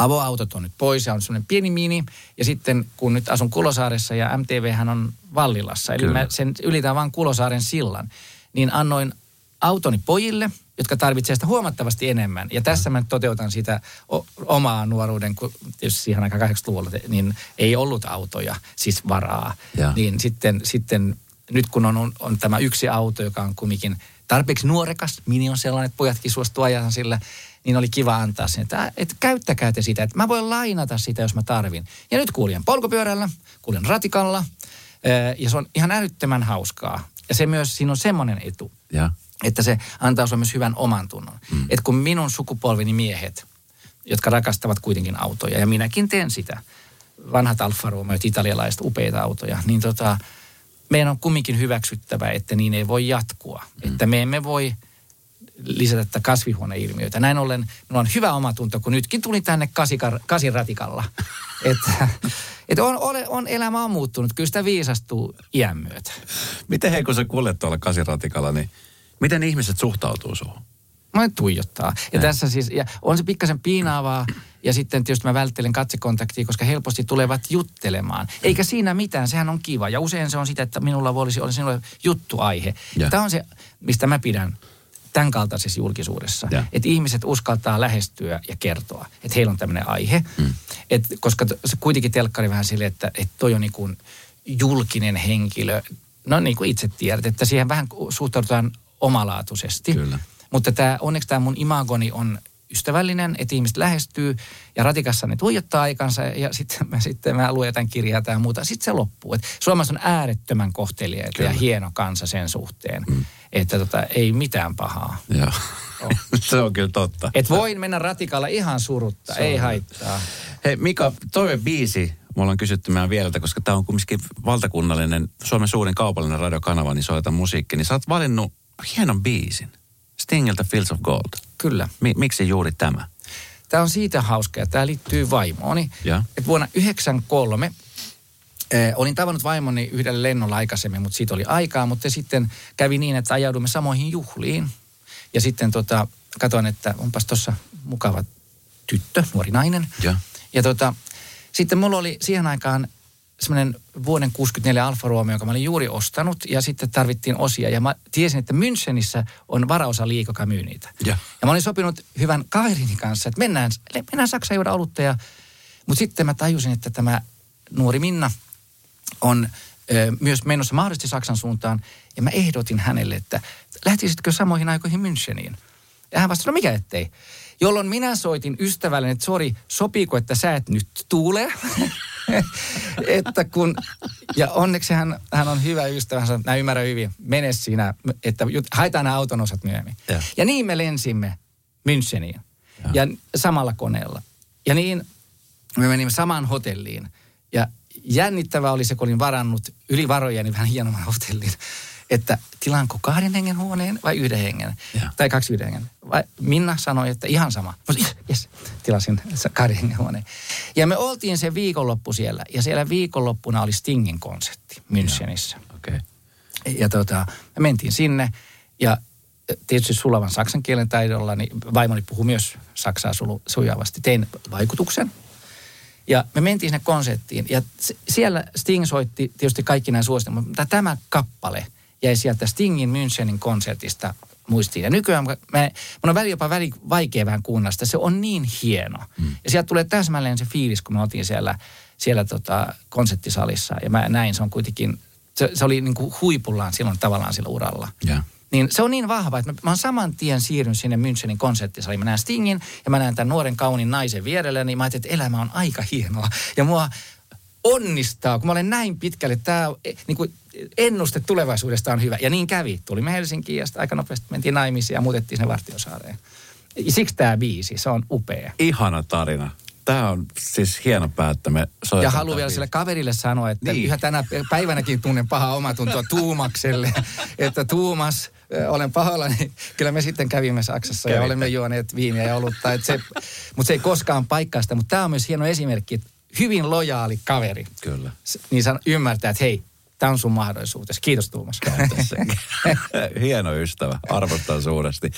avoautot on nyt pois ja on semmoinen pieni mini. Ja sitten kun nyt asun Kulosaaressa ja MTVhän on Vallilassa, eli Kyllä. mä sen ylitän vaan Kulosaaren sillan, niin annoin autoni pojille, jotka tarvitsevat sitä huomattavasti enemmän. Ja tässä mä nyt toteutan sitä o- omaa nuoruuden, kun jos siihen aikaan 80-luvulla, te- niin ei ollut autoja, siis varaa. Joo. Niin sitten, sitten nyt kun on, on, tämä yksi auto, joka on kumminkin tarpeeksi nuorekas, mini on sellainen, että pojatkin suostuu ajan sillä, niin oli kiva antaa sen, että, että käyttäkää te sitä, että mä voin lainata sitä, jos mä tarvin. Ja nyt kuljen polkupyörällä, kuljen ratikalla, eh, ja se on ihan älyttömän hauskaa. Ja se myös, siinä on semmoinen etu, Ja. että se antaa sulle myös hyvän oman tunnon. Mm. Että kun minun sukupolveni miehet, jotka rakastavat kuitenkin autoja, ja minäkin teen sitä, vanhat Alfa Romeo, italialaiset upeita autoja, niin tota, meidän on kumminkin hyväksyttävä, että niin ei voi jatkua. Mm. Että me emme voi lisätä tätä kasvihuoneilmiöitä. Näin ollen minulla on hyvä omatunto, kun nytkin tulin tänne kasikar, kasiratikalla. että et on, on, on, elämä on muuttunut. Kyllä sitä viisastuu iän myötä. Miten hei, kun sä kuljet tuolla kasiratikalla, niin miten ihmiset suhtautuu suhun? Mä tuijottaa. Ja tässä siis, ja on se pikkasen piinaavaa, ja sitten tietysti mä välttelen katsekontaktia, koska helposti tulevat juttelemaan. Eikä siinä mitään, sehän on kiva. Ja usein se on sitä, että minulla olisi, olisi sinulle juttuaihe. Ja. Tämä on se, mistä mä pidän tämän kaltaisessa julkisuudessa. Ja. Että ihmiset uskaltaa lähestyä ja kertoa, että heillä on tämmöinen aihe. Hmm. Et, koska se kuitenkin telkkari vähän silleen, että, että toi on niin kuin julkinen henkilö. No niin kuin itse tiedät, että siihen vähän suhtaudutaan omalaatuisesti. Kyllä. Mutta tämä, onneksi tämä mun imagoni on ystävällinen, että ihmiset lähestyy ja ratikassa ne tuijottaa aikansa ja sitten mä, sitten mä luen jotain kirjaa tai muuta. Sitten se loppuu. Et Suomessa on äärettömän kohteliaita ja hieno kansa sen suhteen, mm. Että tota, ei mitään pahaa. Joo. Oh. se on kyllä totta. Et voin mennä ratikalla ihan surutta, ei haittaa. Hei Mika, toive biisi mulla on kysytty meidän vielältä, koska tämä on kumminkin valtakunnallinen, Suomen suurin kaupallinen radiokanava, niin soita musiikki, niin sä oot valinnut hienon biisin. Stingiltä Fields of Gold. Kyllä. Mi- miksi juuri tämä? Tämä on siitä hauska ja tämä liittyy vaimooni. Ja. Et vuonna 1993 eh, olin tavannut vaimoni yhdellä lennolla aikaisemmin, mutta siitä oli aikaa. Mutta sitten kävi niin, että ajaudumme samoihin juhliin. Ja sitten tota, katsoin, että onpas tuossa mukava tyttö, nuori nainen. Ja, ja tota, sitten mulla oli siihen aikaan semmoinen vuoden 64 Alfa Romeo, jonka mä olin juuri ostanut, ja sitten tarvittiin osia. Ja mä tiesin, että Münchenissä on varaosa liikoka myy niitä. Ja. ja mä olin sopinut hyvän kaverini kanssa, että mennään, mennään Saksaan juoda olutta. Ja, mutta sitten mä tajusin, että tämä nuori Minna on myös menossa mahdollisesti Saksan suuntaan. Ja mä ehdotin hänelle, että lähtisitkö samoihin aikoihin Müncheniin? Ja hän vastasi, no mikä ettei. Jolloin minä soitin ystävälle, että sori, sopiiko, että sä et nyt tuule? että kun, ja onneksi hän, hän on hyvä ystävä, hän sanoi, ymmärrän hyvin, mene siinä, että haetaan nämä auton osat myöhemmin. Ja, ja niin me lensimme Müncheniin ja. ja samalla koneella. Ja niin me menimme samaan hotelliin. Ja jännittävää oli se, kun olin varannut yli varojeni vähän hienomman hotellin että tilaanko kahden hengen huoneen vai yhden hengen? Ja. Tai kaksi yhden hengen. Vai Minna sanoi, että ihan sama. Yes, tilasin kahden hengen huoneen. Ja me oltiin se viikonloppu siellä. Ja siellä viikonloppuna oli Stingin konsertti Münchenissä. Okay. Ja tota, me mentiin sinne. Ja tietysti sulavan saksan kielen taidolla, niin vaimoni puhuu myös saksaa sulu, sujavasti. Tein vaikutuksen. Ja me mentiin sinne konserttiin. Ja siellä Sting soitti tietysti kaikki nämä suosittelut, mutta tämä kappale – jäi sieltä Stingin Münchenin konsertista muistiin. Ja nykyään mä, mun on väli jopa väli, vaikea vähän kuunnella sitä. Se on niin hieno. Mm. Ja sieltä tulee täsmälleen se fiilis, kun me oltiin siellä, siellä tota konserttisalissa. Ja mä näin, se on kuitenkin, se, se oli niin kuin huipullaan silloin tavallaan sillä uralla. Yeah. Niin se on niin vahva, että mä, mä saman tien siirryn sinne Münchenin konserttisaliin. Mä näen Stingin ja mä näen tämän nuoren kaunin naisen vierellä, niin mä ajattelin, että elämä on aika hienoa. Ja mua onnistaa, kun mä olen näin pitkälle, tämä niin kuin ennuste tulevaisuudesta on hyvä. Ja niin kävi. Tulimme Helsinkiin ja sitten aika nopeasti mentiin naimisiin ja muutettiin sinne Vartiosaareen. Siksi tämä biisi, se on upea. Ihana tarina. Tämä on siis hieno päättä. Me ja haluan vielä sille kaverille sanoa, että niin. yhä tänä päivänäkin tunnen pahaa omatuntoa Tuumakselle. että Tuumas, olen pahoillani. Kyllä me sitten kävimme Saksassa Kävitte. ja olemme juoneet viiniä ja olutta. Että se, mutta se ei koskaan paikkaa sitä. Mutta tämä on myös hieno esimerkki, hyvin lojaali kaveri. Kyllä. Niin san, ymmärtää, että hei, tämä on sun mahdollisuutesi. Kiitos Tuomas. Hieno ystävä, arvostan suuresti.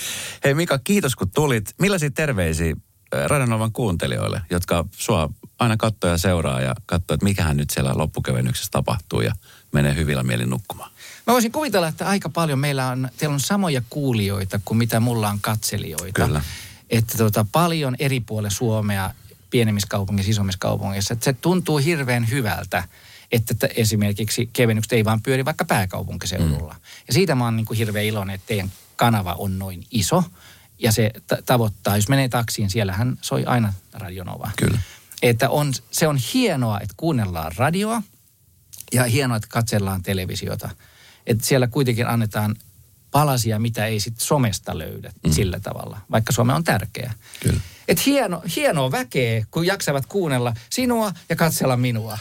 Hei Mika, kiitos kun tulit. Millaisia terveisiä Radionovan kuuntelijoille, jotka sua aina katsoo ja seuraa ja katsoo, että mikähän nyt siellä loppukevennyksessä tapahtuu ja menee hyvillä mielin nukkumaan? Mä voisin kuvitella, että aika paljon meillä on, teillä on samoja kuulijoita kuin mitä mulla on katselijoita. Kyllä. Että tota, paljon eri puolilla Suomea pienemmissä kaupungeissa, isommissa kaupungeissa. Että se tuntuu hirveän hyvältä, että esimerkiksi kevennykset ei vaan pyöri vaikka pääkaupunkiseudulla. Mm. Ja siitä mä oon niin kuin hirveän iloinen, että teidän kanava on noin iso. Ja se t- tavoittaa, jos menee taksiin, siellähän soi aina Radionova. Kyllä. Että on, se on hienoa, että kuunnellaan radioa ja hienoa, että katsellaan televisiota. Että siellä kuitenkin annetaan palasia, mitä ei sit somesta löydä mm. sillä tavalla, vaikka some on tärkeä. Kyllä. Et hieno, hienoa väkeä, kun jaksavat kuunnella sinua ja katsella minua.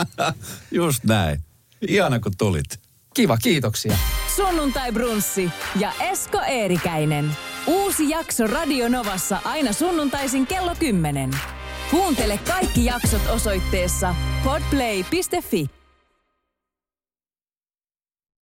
Just näin. Ihana kun tulit. Kiva, kiitoksia. Sunnuntai Brunssi ja Esko Eerikäinen. Uusi jakso Radionovassa aina sunnuntaisin kello 10. Kuuntele kaikki jaksot osoitteessa podplay.fi.